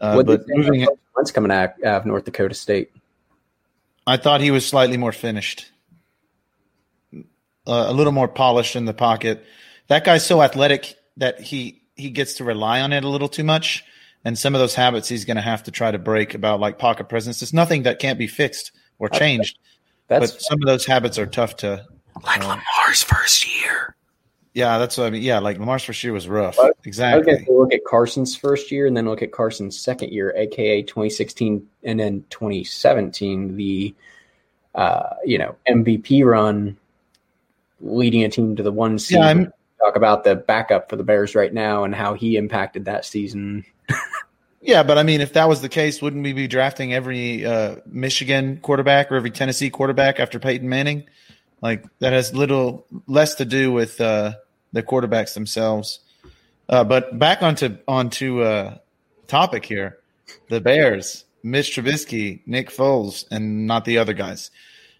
Uh, but moving it, coming out of North Dakota State. I thought he was slightly more finished, uh, a little more polished in the pocket. That guy's so athletic that he he gets to rely on it a little too much, and some of those habits he's going to have to try to break about like pocket presence. It's nothing that can't be fixed or changed, That's, but some of those habits are tough to like uh, Lamar's first year. Yeah, that's what I mean. Yeah, like Lamar's first year was rough. But, exactly. Okay, so look at Carson's first year and then look at Carson's second year, aka 2016 and then 2017, the uh, you know MVP run, leading a team to the one seed. Yeah, talk about the backup for the Bears right now and how he impacted that season. yeah, but I mean, if that was the case, wouldn't we be drafting every uh, Michigan quarterback or every Tennessee quarterback after Peyton Manning? Like that has little less to do with uh, the quarterbacks themselves. Uh, but back onto onto uh, topic here, the Bears, Mitch Trubisky, Nick Foles, and not the other guys.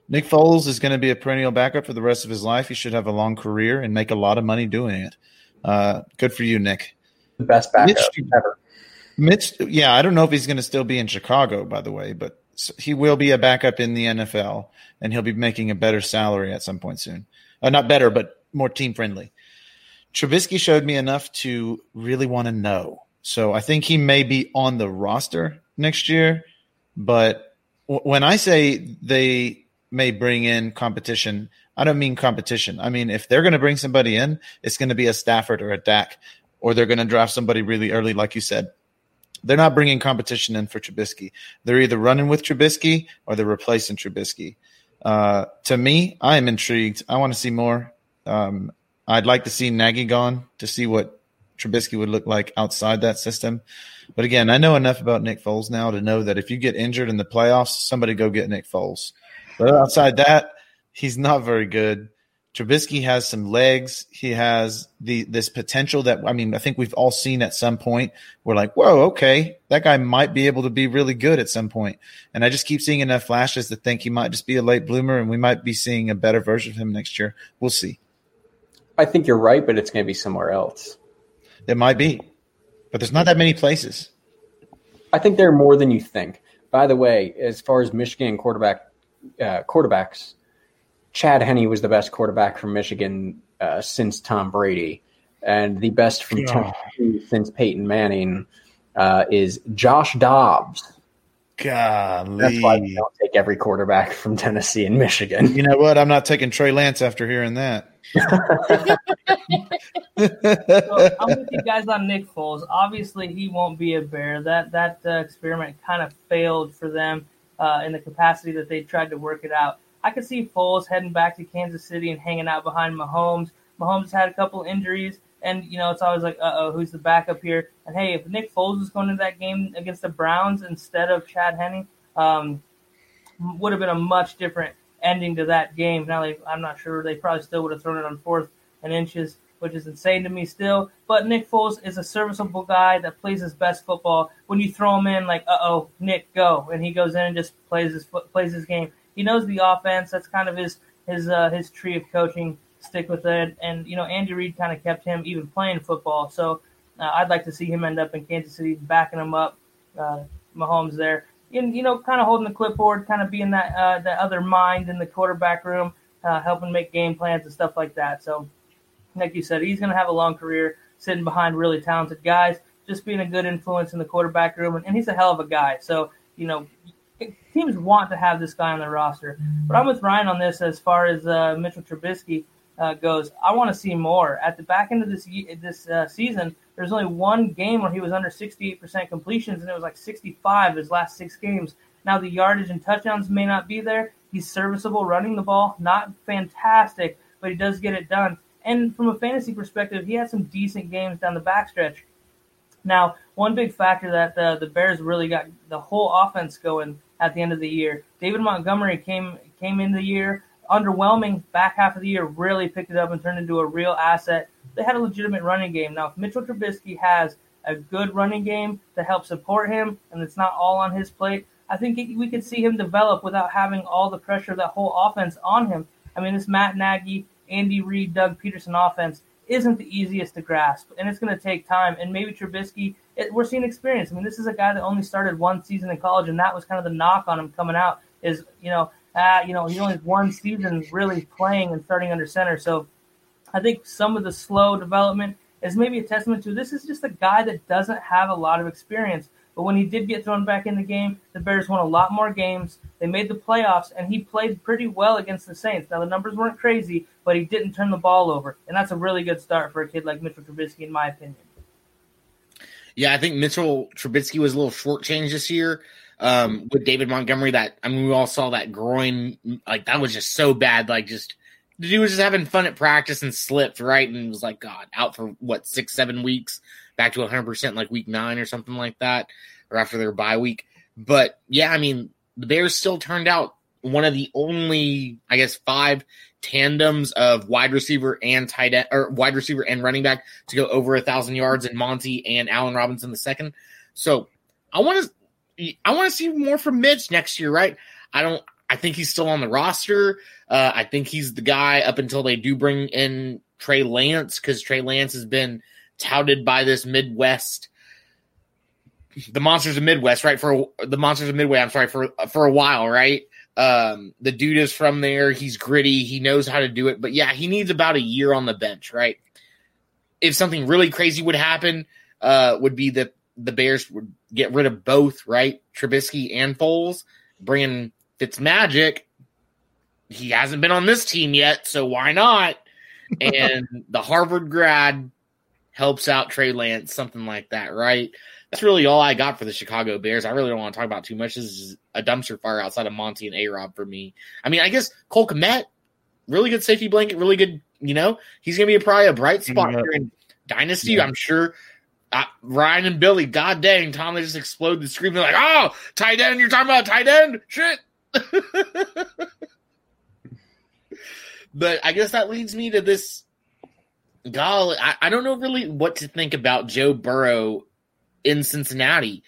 Nick Foles is going to be a perennial backup for the rest of his life. He should have a long career and make a lot of money doing it. Uh, good for you, Nick. The best backup Mitch, ever. Mitch, yeah, I don't know if he's going to still be in Chicago, by the way, but he will be a backup in the NFL, and he'll be making a better salary at some point soon. Uh, not better, but more team friendly. Trubisky showed me enough to really want to know. So I think he may be on the roster next year. But w- when I say they may bring in competition, I don't mean competition. I mean, if they're going to bring somebody in, it's going to be a Stafford or a Dak, or they're going to draft somebody really early, like you said they're not bringing competition in for Trubisky. They're either running with Trubisky or they're replacing Trubisky. Uh, to me, I am intrigued. I want to see more. Um, I'd like to see Nagy gone to see what Trubisky would look like outside that system. But again, I know enough about Nick Foles now to know that if you get injured in the playoffs, somebody go get Nick Foles. But outside that, he's not very good. Trubisky has some legs. He has the this potential that I mean, I think we've all seen at some point. We're like, whoa, okay, that guy might be able to be really good at some point. And I just keep seeing enough flashes to think he might just be a late bloomer, and we might be seeing a better version of him next year. We'll see. I think you're right, but it's going to be somewhere else. It might be, but there's not that many places. I think there are more than you think. By the way, as far as Michigan quarterback uh, quarterbacks Chad Henne was the best quarterback from Michigan uh, since Tom Brady, and the best from Tennessee since Peyton Manning uh, is Josh Dobbs. Golly. That's why we don't take every quarterback from Tennessee and Michigan. You know what? I'm not taking Trey Lance after hearing that. so I'm with you guys on Nick Foles. Obviously, he won't be a Bear. That that uh, experiment kind of failed for them uh, in the capacity that they tried to work it out. I could see Foles heading back to Kansas City and hanging out behind Mahomes. Mahomes had a couple injuries, and you know it's always like, uh oh, who's the backup here? And hey, if Nick Foles was going to that game against the Browns instead of Chad Henne, um, would have been a much different ending to that game. Now, they, I'm not sure they probably still would have thrown it on fourth and inches, which is insane to me still. But Nick Foles is a serviceable guy that plays his best football. When you throw him in, like, uh oh, Nick, go, and he goes in and just plays his plays his game he knows the offense. That's kind of his his uh, his tree of coaching. Stick with it, and you know Andy Reid kind of kept him even playing football. So uh, I'd like to see him end up in Kansas City, backing him up. Uh, Mahomes there, and you know, kind of holding the clipboard, kind of being that uh, that other mind in the quarterback room, uh, helping make game plans and stuff like that. So, like you said, he's going to have a long career sitting behind really talented guys, just being a good influence in the quarterback room, and, and he's a hell of a guy. So, you know, teams want to have this guy on their roster. But I'm with Ryan on this as far as uh, Mitchell Trubisky uh, goes. I want to see more. At the back end of this this uh, season, there's only one game where he was under 68% completions, and it was like 65 his last six games. Now the yardage and touchdowns may not be there. He's serviceable running the ball, not fantastic, but he does get it done. And from a fantasy perspective, he had some decent games down the backstretch. Now, one big factor that uh, the Bears really got the whole offense going at the end of the year. David Montgomery came came in the year underwhelming. Back half of the year, really picked it up and turned into a real asset. They had a legitimate running game. Now, if Mitchell Trubisky has a good running game to help support him, and it's not all on his plate, I think we could see him develop without having all the pressure of that whole offense on him. I mean, this Matt Nagy, Andy Reid, Doug Pederson offense isn't the easiest to grasp, and it's going to take time. And maybe Trubisky, it, we're seeing experience. I mean, this is a guy that only started one season in college, and that was kind of the knock on him coming out. Is you know, uh, you know, he only one season really playing and starting under center. So I think some of the slow development is maybe a testament to this is just a guy that doesn't have a lot of experience. But when he did get thrown back in the game, the Bears won a lot more games. They made the playoffs, and he played pretty well against the Saints. Now, the numbers weren't crazy, but he didn't turn the ball over. And that's a really good start for a kid like Mitchell Trubisky, in my opinion. Yeah, I think Mitchell Trubisky was a little shortchanged this year um, with David Montgomery. That I mean, we all saw that groin, like that was just so bad. Like, just the dude was just having fun at practice and slipped right, and was like, God, out for what six, seven weeks back to 100% like week nine or something like that, or after their bye week. But yeah, I mean, the Bears still turned out one of the only, I guess, five tandems of wide receiver and tight end or wide receiver and running back to go over a thousand yards in Monty and Allen Robinson the second. So I want to, I want to see more from Mitch next year, right? I don't, I think he's still on the roster. Uh, I think he's the guy up until they do bring in Trey Lance because Trey Lance has been touted by this Midwest, the monsters of Midwest, right? For the monsters of Midway, I'm sorry for for a while, right? Um, the dude is from there. He's gritty. He knows how to do it. But yeah, he needs about a year on the bench, right? If something really crazy would happen, uh, would be that the Bears would get rid of both, right? Trubisky and Foles, bringing Fitzmagic. He hasn't been on this team yet, so why not? and the Harvard grad helps out Trey Lance, something like that, right? That's really all I got for the Chicago Bears. I really don't want to talk about too much. This is a dumpster fire outside of Monty and A Rob for me. I mean, I guess Cole Kmet, really good safety blanket, really good, you know, he's going to be probably a bright spot yeah. here in Dynasty. Yeah. I'm sure uh, Ryan and Billy, god dang, Tom, they just exploded the screaming like, oh, tight end, you're talking about tight end? Shit. but I guess that leads me to this. Golly, I, I don't know really what to think about Joe Burrow in Cincinnati.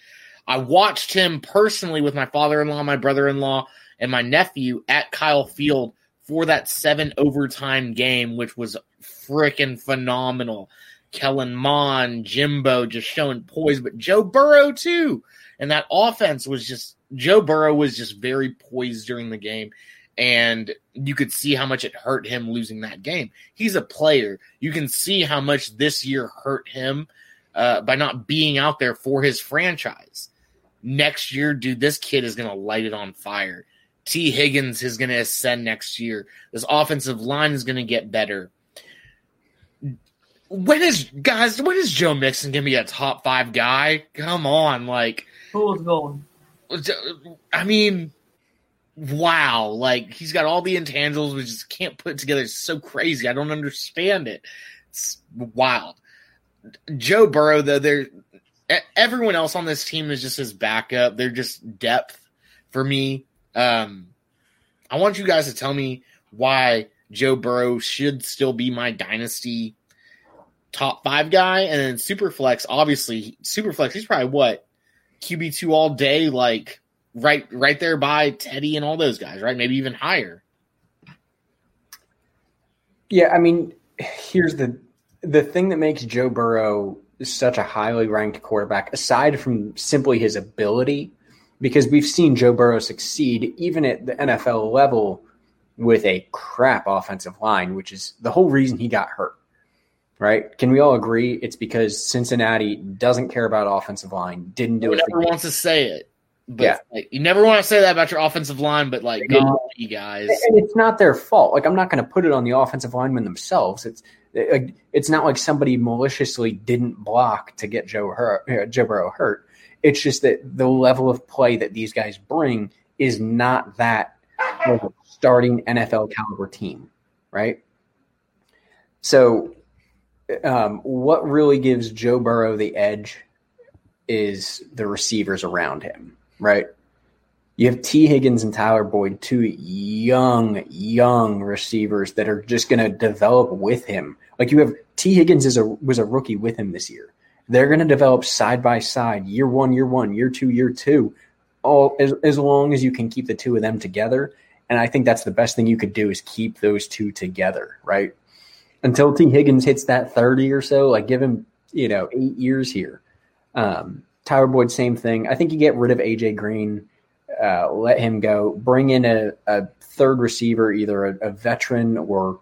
I watched him personally with my father in law, my brother in law, and my nephew at Kyle Field for that seven overtime game, which was freaking phenomenal. Kellen Mond, Jimbo just showing poise, but Joe Burrow too. And that offense was just Joe Burrow was just very poised during the game. And you could see how much it hurt him losing that game. He's a player. You can see how much this year hurt him uh, by not being out there for his franchise. Next year, dude, this kid is going to light it on fire. Tee Higgins is going to ascend next year. This offensive line is going to get better. When is guys? When is Joe Mixon going to be a top five guy? Come on, like who's gold. I mean, wow! Like he's got all the intangibles, we just can't put it together. It's so crazy. I don't understand it. It's wild. Joe Burrow, though, there, everyone else on this team is just his backup. They're just depth for me. Um, I want you guys to tell me why Joe Burrow should still be my dynasty top five guy, and then Superflex. Obviously, Superflex. He's probably what QB two all day, like right, right there by Teddy and all those guys, right? Maybe even higher. Yeah, I mean, here's the the thing that makes Joe Burrow such a highly ranked quarterback, aside from simply his ability, because we've seen Joe Burrow succeed even at the NFL level with a crap offensive line, which is the whole reason he got hurt. Right? Can we all agree it's because Cincinnati doesn't care about offensive line, didn't do it. Never wants to say it. But yeah. Like, you never want to say that about your offensive line, but like, golly, guys. And it's not their fault. Like, I'm not going to put it on the offensive linemen themselves. It's it's not like somebody maliciously didn't block to get Joe hurt, uh, Joe Burrow hurt. It's just that the level of play that these guys bring is not that starting NFL caliber team, right? So, um, what really gives Joe Burrow the edge is the receivers around him, right? You have Tee Higgins and Tyler Boyd, two young, young receivers that are just going to develop with him. Like you have Tee Higgins is a was a rookie with him this year. They're going to develop side by side, year one, year one, year two, year two, all as, as long as you can keep the two of them together. And I think that's the best thing you could do is keep those two together, right? Until Tee Higgins hits that 30 or so, like give him, you know, eight years here. Um, Tyler Boyd, same thing. I think you get rid of AJ Green uh, let him go. Bring in a, a third receiver, either a, a, veteran or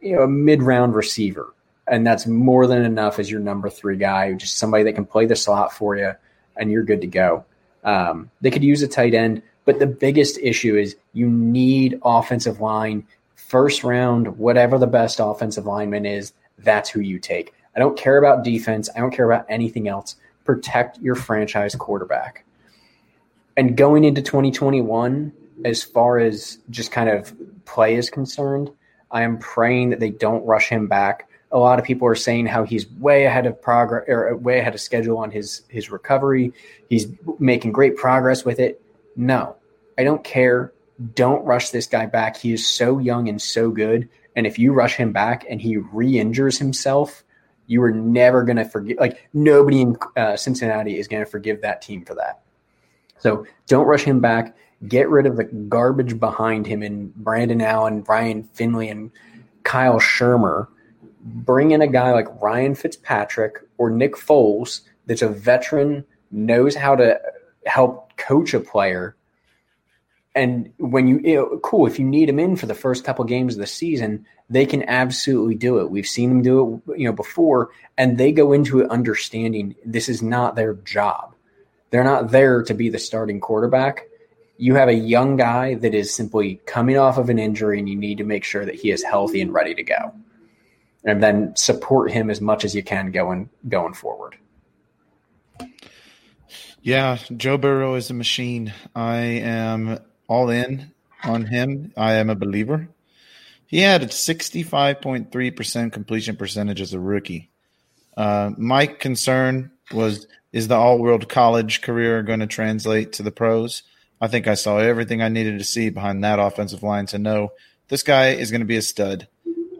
you know a mid round receiver, and that's more than enough as your number three guy. Just somebody that can play the slot for you, and you're good to go. Um, they could use a tight end, but the biggest issue is you need offensive line. First round, whatever the best offensive lineman is, that's who you take. I don't care about defense. I don't care about anything else. Protect your franchise quarterback and going into 2021, as far as just kind of play is concerned, I am praying that they don't rush him back. A lot of people are saying how he's way ahead of progress or way ahead of schedule on his his recovery. He's making great progress with it. No, I don't care. Don't rush this guy back. He is so young and so good. And if you rush him back and he re-injures himself, you are never going to forgive. Like nobody in uh, Cincinnati is going to forgive that team for that. So don't rush him back. Get rid of the garbage behind him in Brandon Allen, Ryan Finley, and Kyle Shurmur. Bring in a guy like Ryan Fitzpatrick or Nick Foles that's a veteran, knows how to help coach a player. And when you, you know, cool, if you need him in for the first couple games of the season, they can absolutely do it. We've seen them do it, you know, before, and they go into it understanding this is not their job they're not there to be the starting quarterback. You have a young guy that is simply coming off of an injury, and you need to make sure that he is healthy and ready to go. And then support him as much as you can going going forward. Yeah, Joe Burrow is a machine. I am all in on him. I am a believer. He had a 65.3% completion percentage as a rookie. Uh, my concern was is the all world college career going to translate to the pros? I think I saw everything I needed to see behind that offensive line to know This guy is going to be a stud.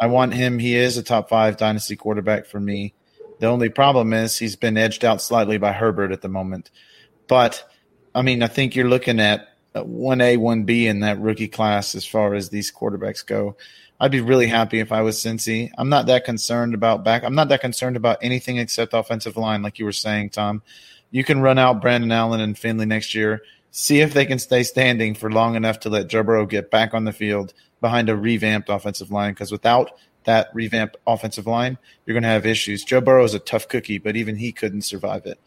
I want him. He is a top five dynasty quarterback for me. The only problem is he's been edged out slightly by Herbert at the moment. But I mean, I think you're looking at Uh, one A, one B in that rookie class as far as these quarterbacks go. I'd be really happy if I was Cincy. I'm not that concerned about back. I'm not that concerned about anything except offensive line, like you were saying, Tom. You can run out Brandon Allen and Finley next year. See if they can stay standing for long enough to let Joe Burrow get back on the field behind a revamped offensive line. Because without that revamped offensive line, you're going to have issues. Joe Burrow is a tough cookie, but even he couldn't survive it.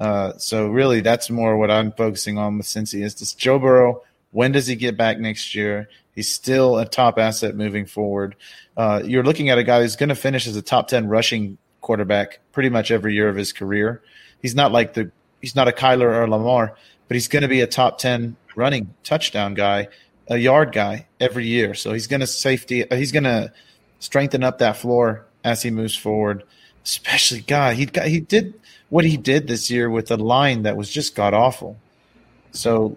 Uh, so really, that's more what I'm focusing on with Cincy is this Joe Burrow. When does he get back next year? He's still a top asset moving forward. Uh, you're looking at a guy who's going to finish as a top ten rushing quarterback pretty much every year of his career. He's not like the he's not a Kyler or Lamar, but he's going to be a top ten running touchdown guy, a yard guy every year. So he's going to safety. He's going to strengthen up that floor as he moves forward. Especially, God, he got he did what he did this year with a line that was just god awful. So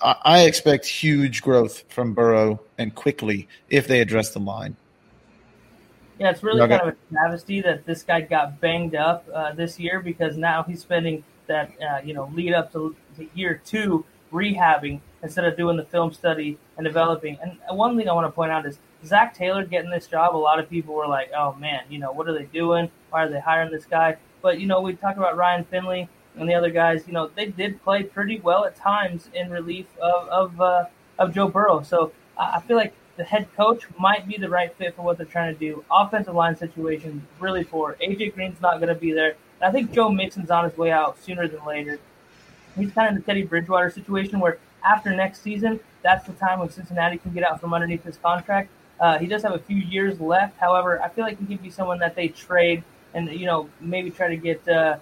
I, I expect huge growth from Burrow and quickly if they address the line. Yeah, it's really kind of a travesty that this guy got banged up uh, this year because now he's spending that uh, you know lead up to, to year two rehabbing instead of doing the film study and developing. And one thing I want to point out is Zac Taylor getting this job. A lot of people were like, "Oh man, you know what are they doing? Why are they hiring this guy?" But you know, we talk about Ryan Finley and the other guys. You know, they did play pretty well at times in relief of of, uh, of Joe Burrow. So I feel like the head coach might be the right fit for what they're trying to do. Offensive line situation really poor. AJ Green's not going to be there. I think Joe Mixon's on his way out sooner than later. He's kind of in the Teddy Bridgewater situation where after next season, that's the time when Cincinnati can get out from underneath his contract. Uh, he does have a few years left. However, I feel like he could be someone that they trade and you know maybe try to get uh,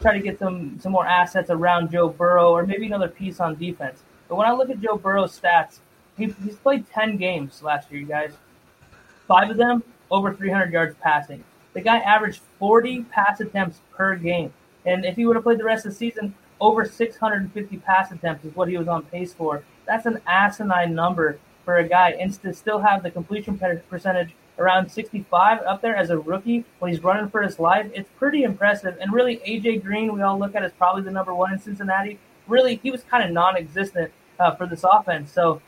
try to get some some more assets around Joe Burrow or maybe another piece on defense. But when I look at Joe Burrow's stats, he, he's played 10 games last year, you guys. Five of them over 300 yards passing. The guy averaged 40 pass attempts per game. And if he would have played the rest of the season, over 650 pass attempts is what he was on pace for. That's an asinine number for a guy. And to still have the completion percentage around 65 up there as a rookie when he's running for his life, it's pretty impressive. And really, AJ Green, we all look at as probably the number one in Cincinnati. Really, he was kind of non existent uh, for this offense. So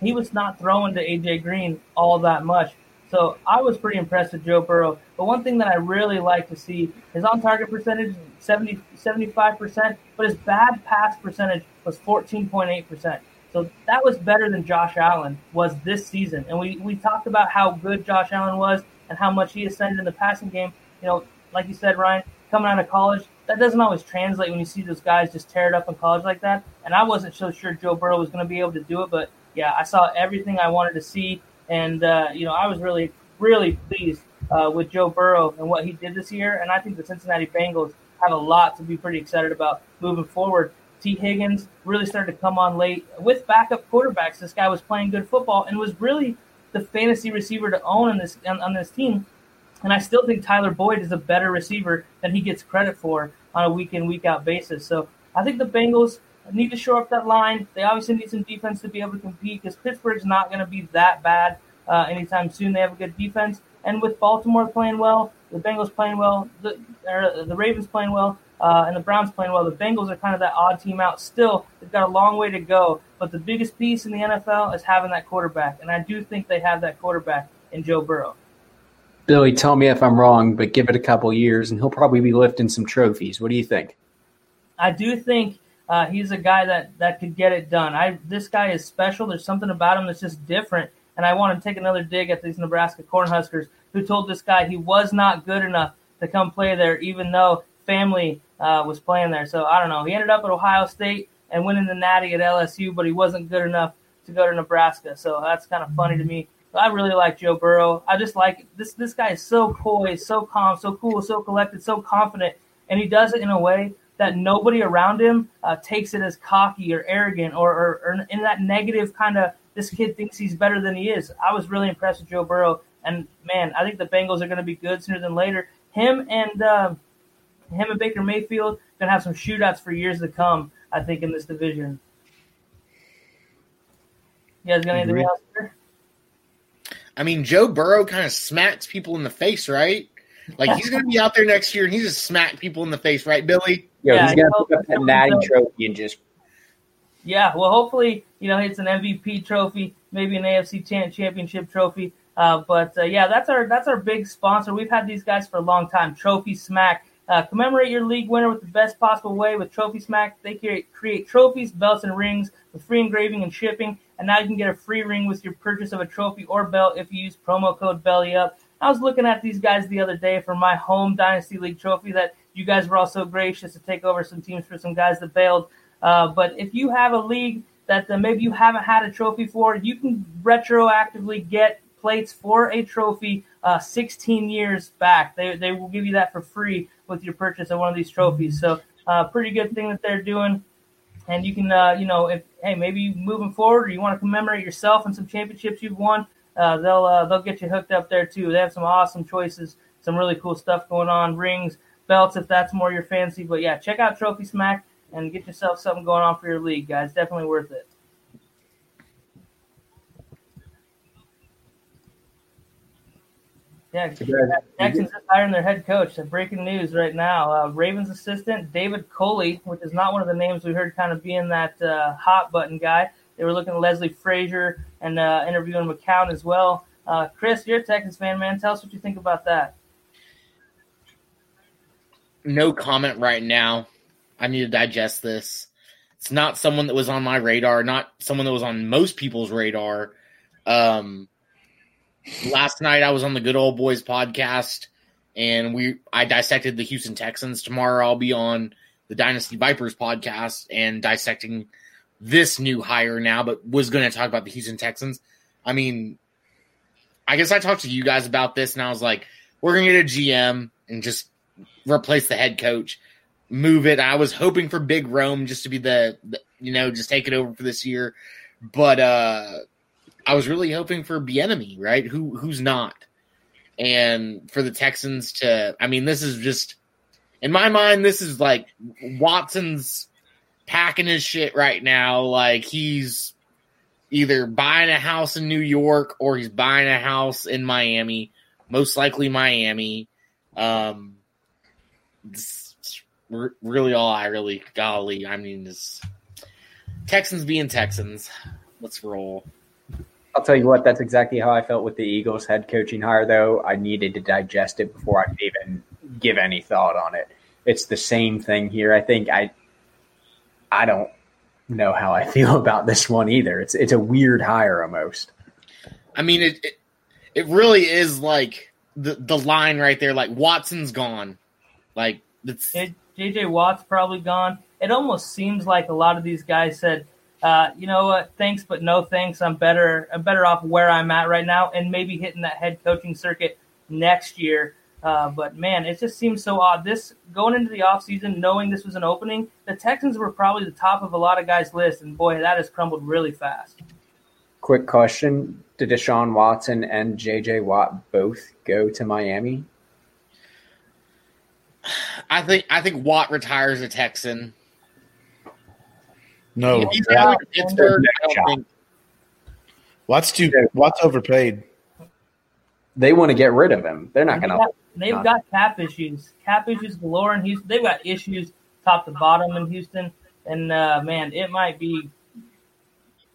he was not throwing to AJ Green all that much. So I was pretty impressed with Joe Burrow. But one thing that I really like to see his on target percentage 70, 75%, but his bad pass percentage was 14.8%. So that was better than Josh Allen was this season. And we, we talked about how good Josh Allen was and how much he ascended in the passing game. You know, like you said, Ryan, coming out of college, that doesn't always translate when you see those guys just tear it up in college like that. And I wasn't so sure Joe Burrow was going to be able to do it, but yeah, I saw everything I wanted to see, and uh, you know I was really really pleased uh, with Joe Burrow and what he did this year, and I think the Cincinnati Bengals have a lot to be pretty excited about moving forward. Tee Higgins really started to come on late with backup quarterbacks. This guy was playing good football and was really the fantasy receiver to own on this on, on this team. And I still think Tyler Boyd is a better receiver than he gets credit for on a week in week out basis. So I think the Bengals need to shore up that line. They obviously need some defense to be able to compete because Pittsburgh's not going to be that bad uh, anytime soon. They have a good defense, and with Baltimore playing well, the Bengals playing well, the the Ravens playing well, uh, and the Browns playing well. The Bengals are kind of that odd team out. Still, they've got a long way to go, but the biggest piece in the NFL is having that quarterback, and I do think they have that quarterback in Joe Burrow. Billy, tell me if I'm wrong, but give it a couple years, and he'll probably be lifting some trophies. What do you think? I do think uh, he's a guy that that could get it done. I this guy is special. There's something about him that's just different. And I want to take another dig at these Nebraska Cornhuskers who told this guy he was not good enough to come play there, even though family uh, was playing there. So I don't know. He ended up at Ohio State and winning the Natty at LSU, but he wasn't good enough to go to Nebraska. So that's kind of funny to me. But I really like Joe Burrow. I just like this. This guy is so poised, so calm, so cool, so collected, so confident, and he does it in a way that nobody around him uh, takes it as cocky or arrogant or, or, or in that negative kind of this kid thinks he's better than he is. I was really impressed with Joe Burrow, and man, I think the Bengals are going to be good sooner than later. Him and uh, him and Baker Mayfield going to have some shootouts for years to come. I think in this division. You guys got anything else? Here? I mean, Joe Burrow kind of smacks people in the face, right? Like he's going to be out there next year and he just smack people in the face, right, Billy? Yo, Yeah, he's gonna pick up that he'll- natty trophy and just Yeah, well, hopefully, you know, it's an MVP trophy, maybe an AFC championship trophy. Uh, but uh, yeah, that's our that's our big sponsor. We've had these guys for a long time. Trophy Smack. Uh, commemorate your league winner with the best possible way with Trophy Smack. They create, create trophies, belts, and rings with free engraving and shipping. And now you can get a free ring with your purchase of a trophy or belt if you use promo code BELLYUP. I was looking at these guys the other day for my home Dynasty League trophy that you guys were all so gracious to take over some teams for some guys that bailed. Uh, but if you have a league that maybe you haven't had a trophy for, you can retroactively get plates for a trophy uh, 16 years back. They, they will give you that for free with your purchase of one of these trophies. So, uh, pretty good thing that they're doing. And you can, uh, you know, if hey, maybe moving forward, or you want to commemorate yourself and some championships you've won, uh, they'll uh, they'll get you hooked up there too. They have some awesome choices, some really cool stuff going on, rings, belts, if that's more your fancy. But yeah, check out Trophy Smack and get yourself something going on for your league, guys. Definitely worth it. Yeah, Texans just hiring their head coach. So breaking news right now. Uh, Ravens assistant David Culley, which is not one of the names we heard kind of being that uh, hot button guy. They were looking at Leslie Frazier and uh, interviewing McCown as well. Uh, Chris, you're a Texans fan, man. Tell us what you think about that. No comment right now. I need to digest this. It's not someone that was on my radar, not someone that was on most people's radar. Um, last night I was on the Good Old Boys podcast, and we I dissected the Houston Texans. Tomorrow I'll be on the Dynasty Vipers podcast and dissecting this new hire now, but was going to talk about the Houston Texans. I mean, I guess I talked to you guys about this, and I was like, we're going to get a GM and just replace the head coach, move it. I was hoping for Big Rome just to be the, the you know, just take it over for this year, but uh I was really hoping for Bieniemy, right? Who who's not, and for the Texans to. I mean, this is just in my mind. This is like Watson's packing his shit right now. Like he's either buying a house in New York or he's buying a house in Miami. Most likely Miami. Um, really all I really golly. I mean, is Texans being Texans. Let's roll. I'll tell you what, that's exactly how I felt with the Eagles head coaching hire, though. I needed to digest it before I could even give any thought on it. It's the same thing here. I think I I don't know how I feel about this one either. It's it's a weird hire almost. I mean, it, it it really is like the the line right there. Like Watson's gone. Like it's JJ Watt's probably gone. It almost seems like a lot of these guys said, uh, you know what, thanks, but no thanks. I'm better. I'm better off where I'm at right now, and maybe hitting that head coaching circuit next year. Uh, but man, it just seems so odd. This going into the offseason, knowing this was an opening, the Texans were probably the top of a lot of guys' list, and boy, that has crumbled really fast. Quick question: Did Deshaun Watson and J.J. Watt both go to Miami? I think I think Watt retires a Texan. No, If he's going to Pittsburgh, I don't think Watt's too. Watt's overpaid. They want to get rid of him. They're not going to. got- They've got cap issues, cap issues galore in Houston. They've got issues top to bottom in Houston, and uh, man, it might be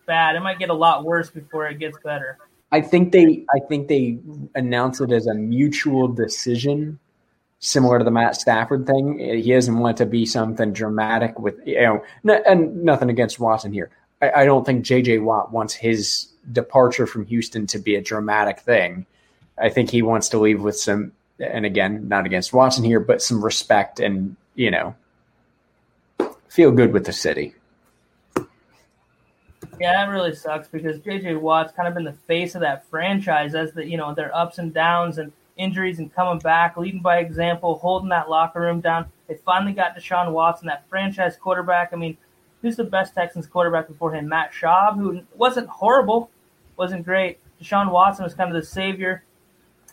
bad. It might get a lot worse before it gets better. I think they. I think they announce it as a mutual decision, similar to the Matt Stafford thing. He doesn't want to be something dramatic with you know, n- and nothing against Watson here. I, I don't think J.J. Watt wants his departure from Houston to be a dramatic thing. I think he wants to leave with some, and again, not against Watson here, but some respect and you know, feel good with the city. Yeah, that really sucks because JJ Watt's kind of been the face of that franchise as the you know their ups and downs and injuries and coming back, leading by example, holding that locker room down. They finally got Deshaun Watson, that franchise quarterback. I mean, who's the best Texans quarterback before him? Matt Schaub, who wasn't horrible, wasn't great. Deshaun Watson was kind of the savior,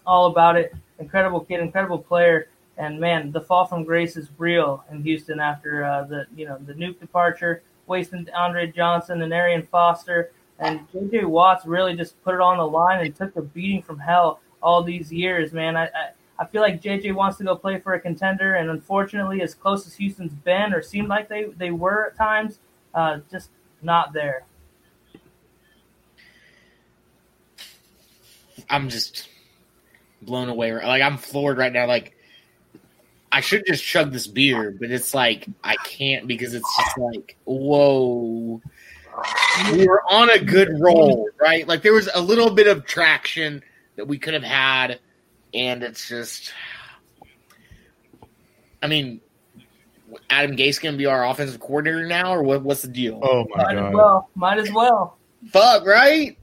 all about it. Incredible kid, incredible player, and man, the fall from grace is real in Houston after uh, the you know the Nuk departure wasting Andre Johnson and Arian Foster. And JJ Watts really just put it on the line and took a beating from hell all these years, man. I, I, I feel like JJ wants to go play for a contender, and unfortunately, as close as Houston's been or seemed like they, they were at times, uh, just not there. I'm just blown away. Like I'm floored right now. Like I should just chug this beer, but it's like I can't because it's just like whoa. We were on a good roll, right? Like there was a little bit of traction that we could have had, and it's just. I mean, Adam Gase gonna be our offensive coordinator now, or what, what's the deal? Oh my Might god! as well. Might as well. Fuck, right?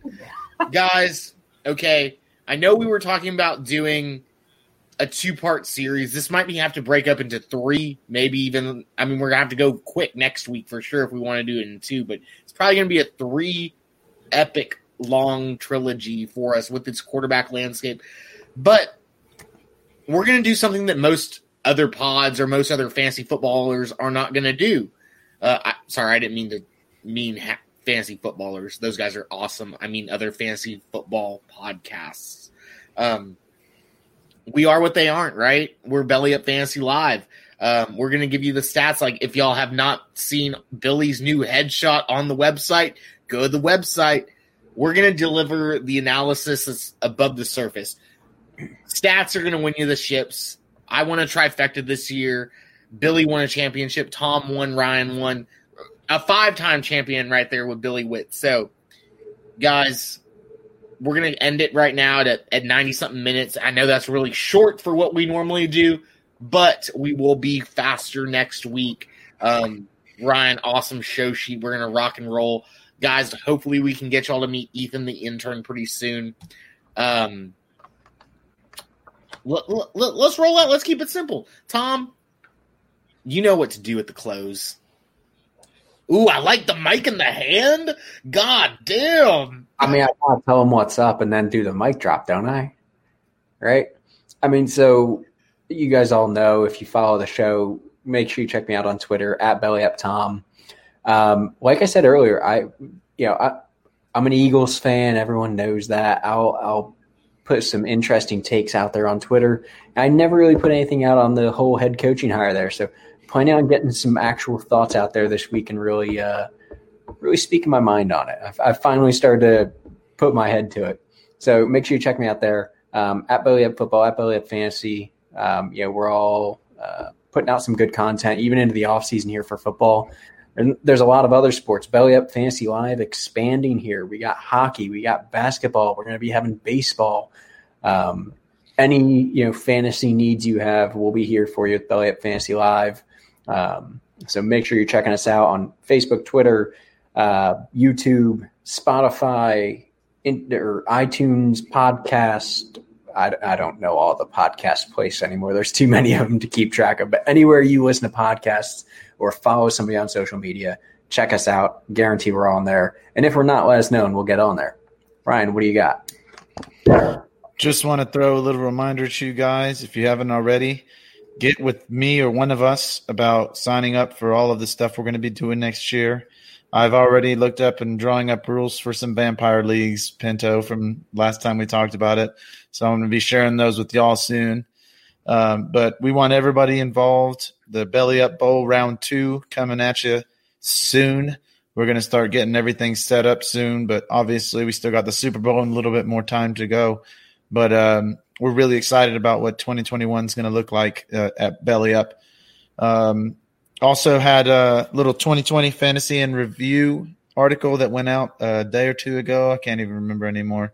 Guys, okay. I know we were talking about doing a two part series. This might be have to break up into three, maybe even. I mean, we're gonna have to go quick next week for sure if we want to do it in two, but it's probably gonna be a three epic long trilogy for us with its quarterback landscape. But we're gonna do something that most other pods or most other fantasy footballers are not gonna do. Uh, I, sorry, I didn't mean to mean ha- footballers. Those guys are awesome. I mean, other fantasy football podcasts. Um, we are what they aren't, right? We're Belly Up Fantasy Live. Um, we're going to give you the stats. Like, if y'all have not seen Billy's new headshot on the website, go to the website. We're going to deliver the analysis that's above the surface. Stats are going to win you the ships. I won a trifecta this year. Billy won a championship. Tom won. Ryan won a five time champion right there with Billy Witt. So, guys, we're going to end it right now at, at 90 something minutes. I know that's really short for what we normally do, but we will be faster next week. Um, Ryan, awesome show sheet. We're going to rock and roll. Guys, hopefully we can get y'all to meet Ethan, the intern, pretty soon. Um, let, let's roll out. Let's keep it simple. Tom, you know what to do at the close. Ooh, I like the mic in the hand. God damn. I mean, I want to tell them what's up and then do the mic drop, don't I? Right? I mean, so you guys all know if you follow the show, make sure you check me out on Twitter at BellyUpTom. Um, like I said earlier, I, you know, I, I'm an Eagles fan. Everyone knows that. I'll, I'll put some interesting takes out there on Twitter. I never really put anything out on the whole head coaching hire there. So planning on getting some actual thoughts out there this week and really, uh, really speaking my mind on it. I've, I've, finally started to put my head to it. So make sure you check me out there um, at Belly Up Football, at Belly Up Fantasy. Um, you know, we're all uh, putting out some good content, even into the off season here for football. And there's a lot of other sports. Belly Up Fantasy Live expanding here. We got hockey, we got basketball. We're going to be having baseball. Um, any you know fantasy needs you have, we'll be here for you at Belly Up Fantasy Live. Um, so make sure you're checking us out on Facebook, Twitter, uh, YouTube, Spotify, in, or iTunes podcast. I, I don't know all the podcast place anymore. There's too many of them to keep track of. But anywhere you listen to podcasts or follow somebody on social media, check us out. Guarantee we're on there. And if we're not, let us know and we'll get on there. Ryan, what do you got? Just want to throw a little reminder to you guys, if you haven't already, get with me or one of us about signing up for all of the stuff we're going to be doing next year. I've already looked up and drawing up rules for some vampire leagues, Pinto, from last time we talked about it. So I'm going to be sharing those with y'all soon. Um, but we want everybody involved. The Belly Up Bowl round two coming at you soon. We're going to start getting everything set up soon, but obviously we still got the Super Bowl and a little bit more time to go. But um, we're really excited about what 2021 is going to look like uh, at Belly Up. Um, also had a little 2020 fantasy and review article that went out a day or two ago. I can't even remember anymore.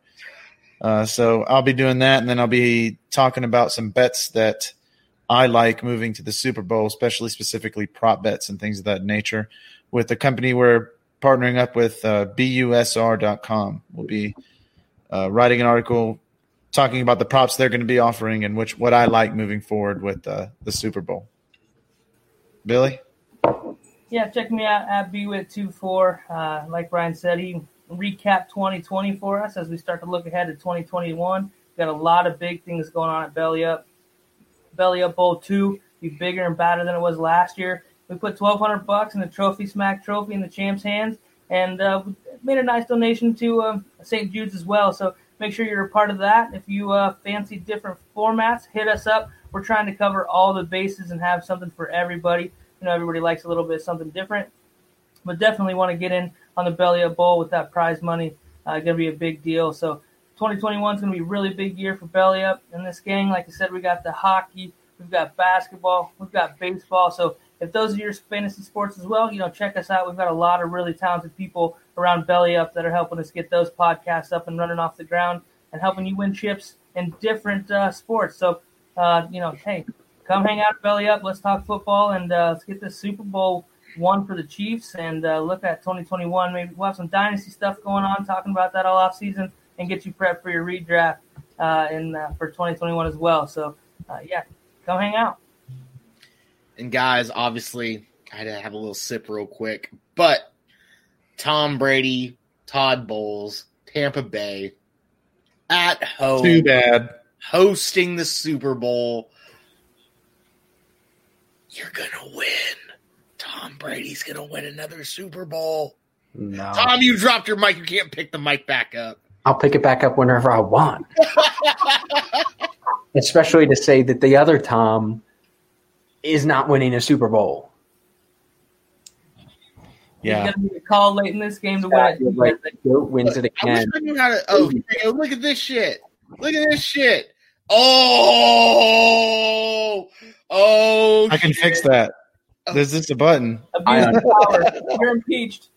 Uh, so I'll be doing that, and then I'll be talking about some bets that I like moving to the Super Bowl, especially specifically prop bets and things of that nature. With the company we're partnering up with, uh, BUSR.com, we'll be uh, writing an article talking about the props they're going to be offering and which what I like moving forward with uh, the Super Bowl. Billy? Yeah, check me out at bwit24. Uh, like Brian said, he recapped 2020 for us as we start to look ahead to 2021. Got a lot of big things going on at Belly Up. Belly Up Bowl 2 be bigger and badder than it was last year. We put 1200 bucks in the Trophy Smack trophy in the champ's hands. and uh, made a nice donation to uh, St. Jude's as well. So make sure you're a part of that. If you uh, fancy different formats, hit us up. We're trying to cover all the bases and have something for everybody. You know, everybody likes a little bit something different, but definitely want to get in on the Belly Up Bowl with that prize money. Uh, going to be a big deal. So 2021 is going to be a really big year for Belly Up. In this gang, like I said, we got the hockey, we've got basketball, we've got baseball. So if those are your fantasy sports as well, you know, check us out. We've got a lot of really talented people around Belly Up that are helping us get those podcasts up and running off the ground and helping you win chips in different uh, sports. So, uh, you know, hey, come hang out Belly Up. Let's talk football and uh, let's get this Super Bowl one for the Chiefs and uh, look at 2021. Maybe we'll have some dynasty stuff going on, talking about that all off season and get you prepped for your redraft uh, in uh, for 2021 as well. So, yeah, come hang out. And guys, obviously, I had to have a little sip real quick, but Tom Brady, Todd Bowles, Tampa Bay, at home, Too bad. hosting the Super Bowl. You're gonna win. Tom Brady's gonna win another Super Bowl. No. Tom, you dropped your mic. You can't pick the mic back up. I'll pick it back up whenever I want. Especially to say that the other Tom is not winning a Super Bowl. Yeah. He's going to be a call late in this game to win You're it. right. Goat wins it I wish again. I knew how to. Oh, here you go. look at this shit. Look at this shit. Oh, oh. I can shit. fix that. There's just a button. Abuse power. You're impeached.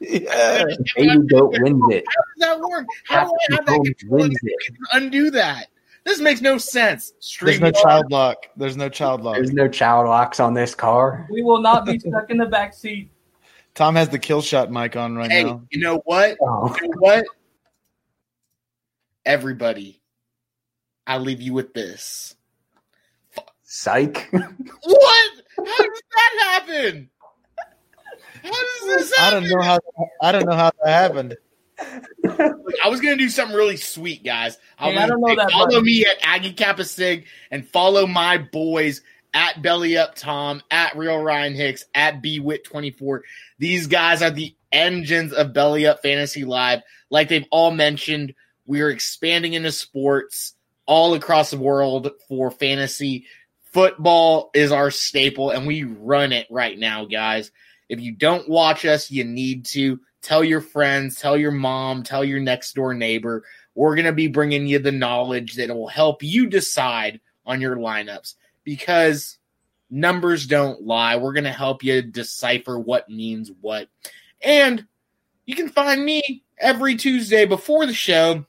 Yeah. Baby Goat wins it. How does that work? How do I have that control wins and it. undo that? This makes no sense. There's no child lock. There's no child lock. There's no child locks on this car. We will not be stuck in the back seat. Tom has the kill shot mic on right Hey, now. you know what? Oh. You know what? Everybody, I leave you with this. Psych. What? How does that happen? How does this I don't know how I don't know how that happened. I was gonna do something really sweet, guys. Hey, was I don't know that Follow button. me at Aggie Kappa Sig and follow my boys at Belly Up Tom, at Real Ryan Hicks, at BWit24. These guys are the engines of Belly Up Fantasy Live. Like they've all mentioned, we are expanding into sports all across the world for fantasy. Football is our staple, and we run it right now, guys. If you don't watch us, you need to tell your friends, tell your mom, tell your next door neighbor. We're going to be bringing you the knowledge that will help you decide on your lineups because numbers don't lie. We're going to help you decipher what means what. And you can find me every Tuesday before the show.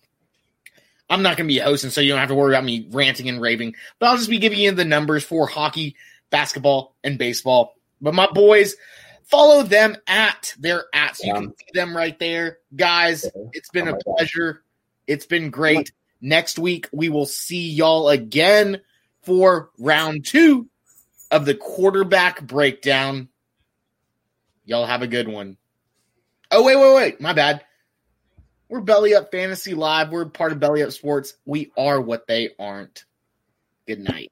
I'm not going to be hosting, so you don't have to worry about me ranting and raving, but I'll just be giving you the numbers for hockey, basketball, and baseball. But my boys, follow them at their ats. You can see them right there. Guys, it's been oh a pleasure. It's been great. Next week, we will see y'all again for round two of the quarterback breakdown. Y'all have a good one. Oh, wait, wait, wait. My bad. We're Belly Up Fantasy Live. We're part of Belly Up Sports. We are what they aren't. Good night.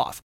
OFF.